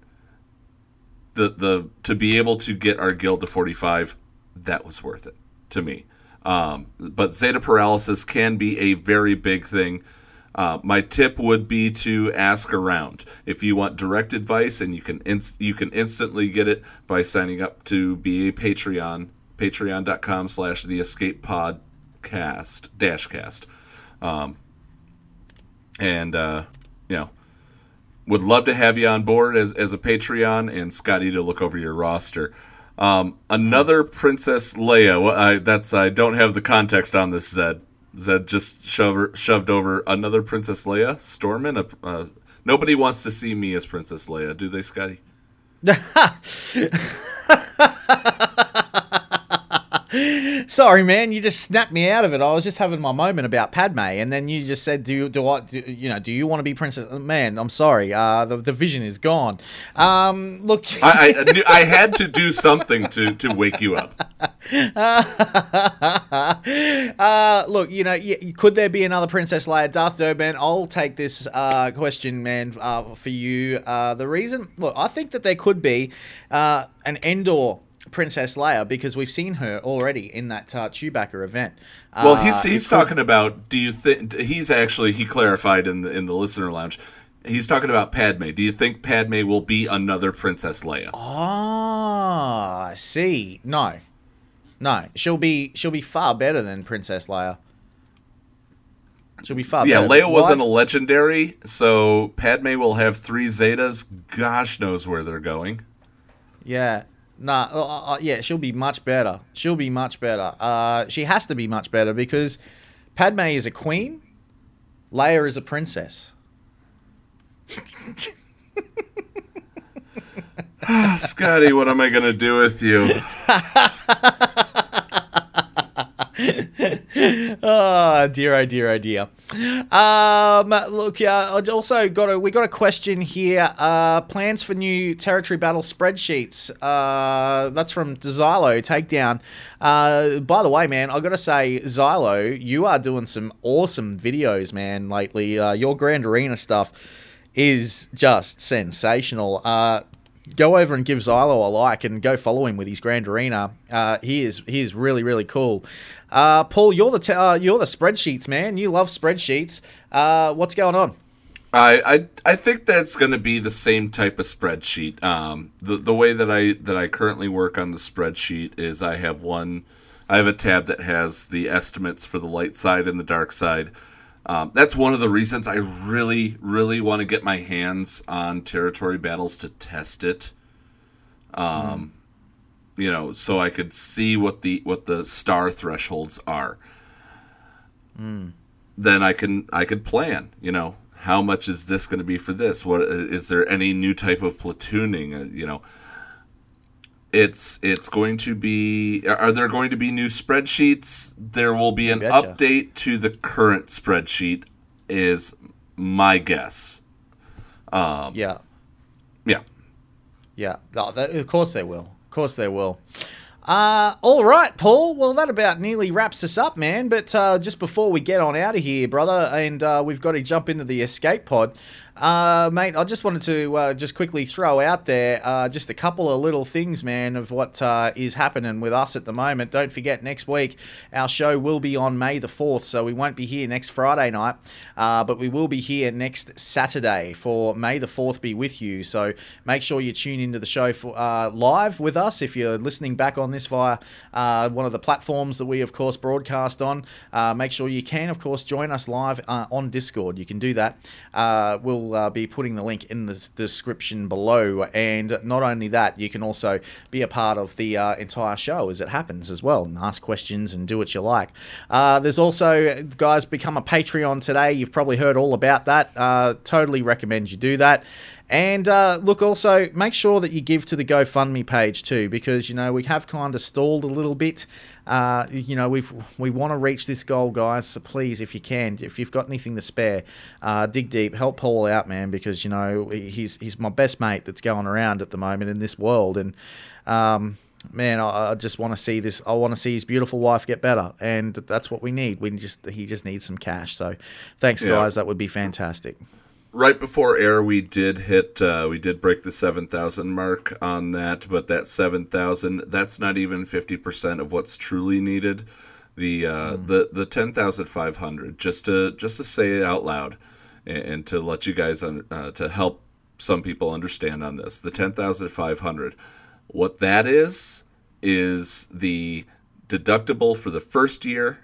the the to be able to get our guild to 45, that was worth it to me. Um, but Zeta paralysis can be a very big thing. Uh, my tip would be to ask around if you want direct advice, and you can inst- you can instantly get it by signing up to be a Patreon, patreon.com slash the escape podcast dash cast. Um, and uh, you know, would love to have you on board as, as a Patreon and Scotty to look over your roster. Um, another Princess Leia. Well, I, that's I don't have the context on this. Zed Zed just shove, shoved over another Princess Leia. Stormin. A, uh, nobody wants to see me as Princess Leia, do they, Scotty? Sorry, man. You just snapped me out of it. I was just having my moment about Padme, and then you just said, "Do you, do I, do, you know, do you want to be princess?" Man, I'm sorry. Uh, the the vision is gone. Um, look, I, I, knew, I had to do something to, to wake you up. uh, look, you know, could there be another Princess Leia? Darth Durban, I'll take this uh, question, man, uh, for you. Uh, the reason, look, I think that there could be uh, an Endor Princess Leia because we've seen her already in that uh, Chewbacca event. Well, he's Uh, he's it could- talking about. Do you think he's actually he clarified in the in the listener lounge? He's talking about Padme. Do you think Padme will be another Princess Leia? Ah, I see. No, no. She'll be she'll be far better than Princess Leia. She'll be far yeah, better. Leia wasn't a legendary, so Padme will have three Zetas. Gosh knows where they're going. Yeah. Nah, uh, uh, yeah, she'll be much better. She'll be much better. Uh, she has to be much better because Padme is a queen, Leia is a princess. Scotty, what am I going to do with you? oh dear, oh dear, oh dear. Um, look, uh, also got a we got a question here. Uh, plans for new territory battle spreadsheets. Uh, that's from Xylo Takedown. Uh, by the way, man, I got to say, Xylo, you are doing some awesome videos, man. Lately, uh, your Grand Arena stuff is just sensational. Uh, go over and give Xylo a like and go follow him with his Grand Arena. Uh, he is he is really really cool. Uh, Paul, you're the t- uh, you're the spreadsheets man. You love spreadsheets. Uh, what's going on? I, I I think that's going to be the same type of spreadsheet. Um, the the way that I that I currently work on the spreadsheet is I have one, I have a tab that has the estimates for the light side and the dark side. Um, that's one of the reasons I really really want to get my hands on territory battles to test it. Um, you know, so I could see what the what the star thresholds are Mm. then I can I could plan. You know, how much is this going to be for this? What is there any new type of platooning? Uh, you know, it's it's going to be. Are there going to be new spreadsheets? There will be an Betcha. update to the current spreadsheet. Is my guess. Um, yeah. Yeah. Yeah, of course they will. Of course they will. Uh, all right, Paul. Well, that about nearly wraps us up, man. But uh, just before we get on out of here, brother, and uh, we've got to jump into the escape pod, uh, mate. I just wanted to uh, just quickly throw out there uh, just a couple of little things, man, of what uh, is happening with us at the moment. Don't forget, next week our show will be on May the fourth, so we won't be here next Friday night, uh, but we will be here next Saturday for May the fourth. Be with you. So make sure you tune into the show for uh, live with us if you're listening back on this via one of the platforms that we, of course, broadcast on. Make sure you can, of course, join us live on Discord. You can do that. Uh, we'll uh, be putting the link in the description below. And not only that, you can also be a part of the uh, entire show as it happens as well and ask questions and do what you like. Uh, there's also, guys, become a Patreon today. You've probably heard all about that. Uh, totally recommend you do that. And uh, look, also make sure that you give to the GoFundMe page too, because you know we have kind of stalled a little bit. Uh, you know we've we want to reach this goal, guys. So please, if you can, if you've got anything to spare, uh, dig deep, help Paul out, man, because you know he's he's my best mate that's going around at the moment in this world, and um, man, I, just want to see this. I want to see his beautiful wife get better, and that's what we need. We just he just needs some cash. So thanks, Yeah. guys. That would be fantastic. Right before air we did hit uh, we did break the 7000 mark on that but that 7000 that's not even 50% of what's truly needed. The uh, the the 10500 just to just to say it out loud and, and to let you guys un, uh, to help some people understand on this. The 10500 what that is is the deductible for the first year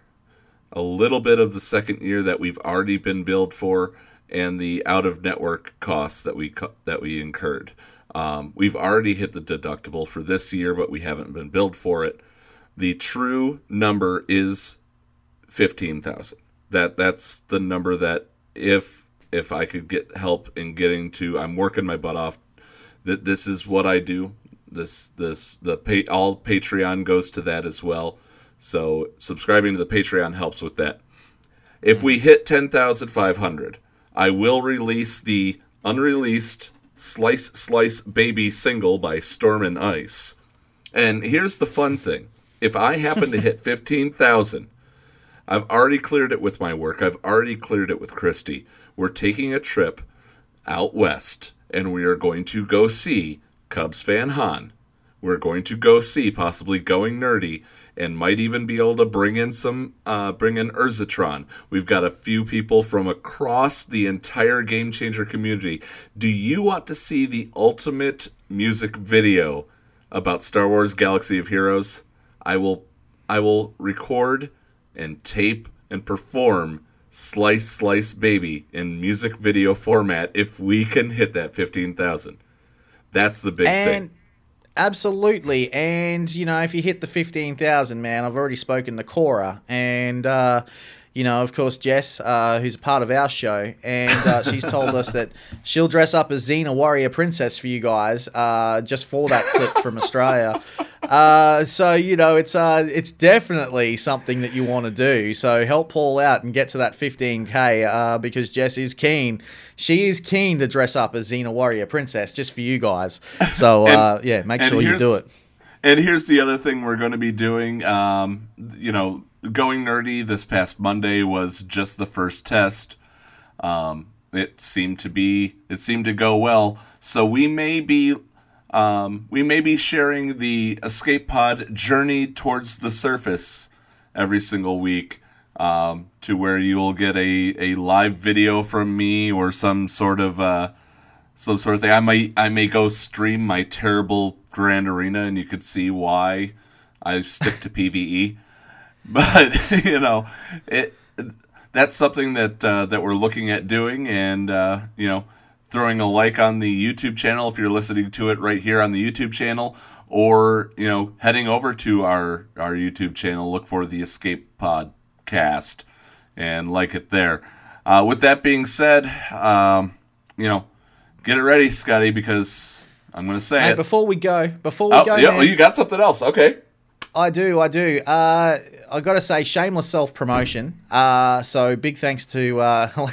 a little bit of the second year that we've already been billed for, and the out of network costs that we that we incurred. Um, we've already hit the deductible for this year, but we haven't been billed for it. The true number is fifteen thousand. That that's the number that if if I could get help in getting to, I'm working my butt off. That this is what I do. This this the pay all Patreon goes to that as well. So subscribing to the Patreon helps with that. If we hit 10,500, I will release the unreleased Slice Slice Baby single by Storm and Ice. And here's the fun thing. If I happen to hit 15,000, I've already cleared it with my work. I've already cleared it with Kristi. We're taking a trip out west and we are going to go see Cubs fan Han we're going to go see, possibly going nerdy, and might even be able to bring in some, uh, bring in Urzatron. We've got a few people from across the entire Game Changer community. Do you want to see the ultimate music video about Star Wars Galaxy of Heroes? I will, I will record and tape and perform Slice Slice Baby in music video format if we can hit that 15,000. That's the big and thing. Absolutely, and you know, if you hit the fifteen thousand, man, I've already spoken to Cora, and uh, you know, of course, Jess, uh, who's a part of our show, and uh, she's told us that she'll dress up as Xena Warrior Princess for you guys, uh, just for that clip from Australia. Uh, so you know, it's uh, it's definitely something that you want to do. So help Paul out and get to that 15k uh, because Jess is keen. She is keen to dress up as Xena Warrior Princess just for you guys. So uh, yeah, make sure you do it. And here's the other thing we're going to be doing. Um, you know, going nerdy this past Monday was just the first test. Um, it seemed to be it seemed to go well. So we may be um, we may be sharing the escape pod journey towards the surface every single week. Um, to where you'll get a, a live video from me or some sort of uh, some sort of thing. I might I may go stream my terrible Grand Arena, and you could see why I stick to PVE. But you know, it that's something that uh, that we're looking at doing, and uh, you know, throwing a like on the YouTube channel if you're listening to it right here on the YouTube channel, or you know, heading over to our our YouTube channel, look for the Escape Podcast, and like it there. Uh, with that being said, um, you know, get it ready, Scotty, because I'm going to say Hey, it. before we go, before we oh, go, yeah, man, oh, you got something else? Okay. I do, I do. Uh, I got to say, shameless self promotion. Uh, so big thanks to uh.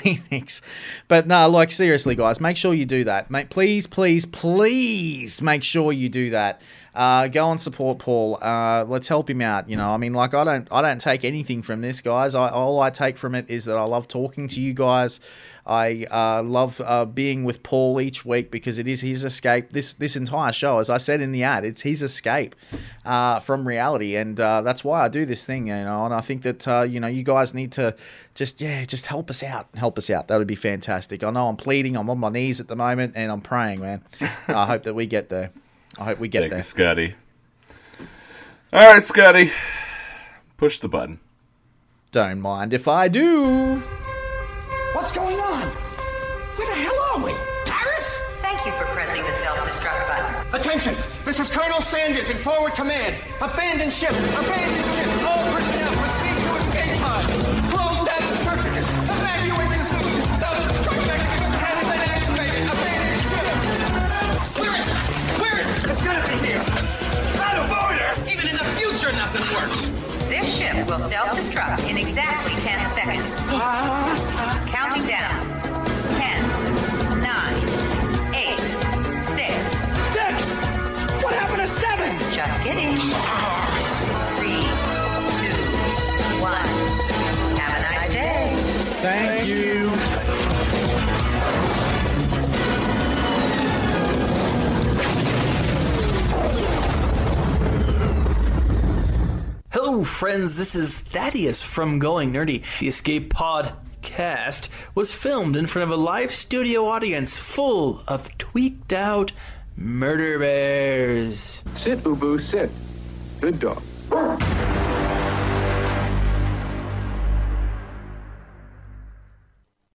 But no, like seriously, guys, make sure you do that, mate. Please, please, please, make sure you do that. Uh, go and support Paul. Uh, let's help him out. You know, I mean, like I don't, I don't take anything from this, guys. I, all I take from it is that I love talking to you guys. I uh, love uh, being with Paul each week because it is his escape. This this entire show, as I said in the ad, it's his escape uh, from reality, and uh, that's why I do this thing. You know, and I think that uh, you know you guys need to just yeah just help us out, help us out. That would be fantastic. I know I'm pleading, I'm on my knees at the moment, and I'm praying, man. I hope that we get there. I hope we get Thank there. you, Scotty. All right, Scotty. Push the button. Don't mind if I do. What's going on? Where the hell are we? Paris? Thank you for pressing the self-destruct button. Attention! This is Colonel Sandurz in forward command. Abandon ship! Abandon ship! All personnel proceed to escape pods. Close down the circuits. Evacuate the city. Mechanism has been activated. Abandon ship! Where is it? Where is it? It's gonna be here. Out of order! Even in the future, nothing works. This ship will self-destruct in exactly 10 seconds. Counting down. 10, 9, 8, 6. Six! What happened to seven? Just kidding. 3, 2, 1. Have a nice day. Thank you. Hello, friends. This is Thaddeus from Going Nerdy. The Escape Podcast was filmed in front of a live studio audience full of tweaked out murder bears. Sit, Ubu, sit. Good dog.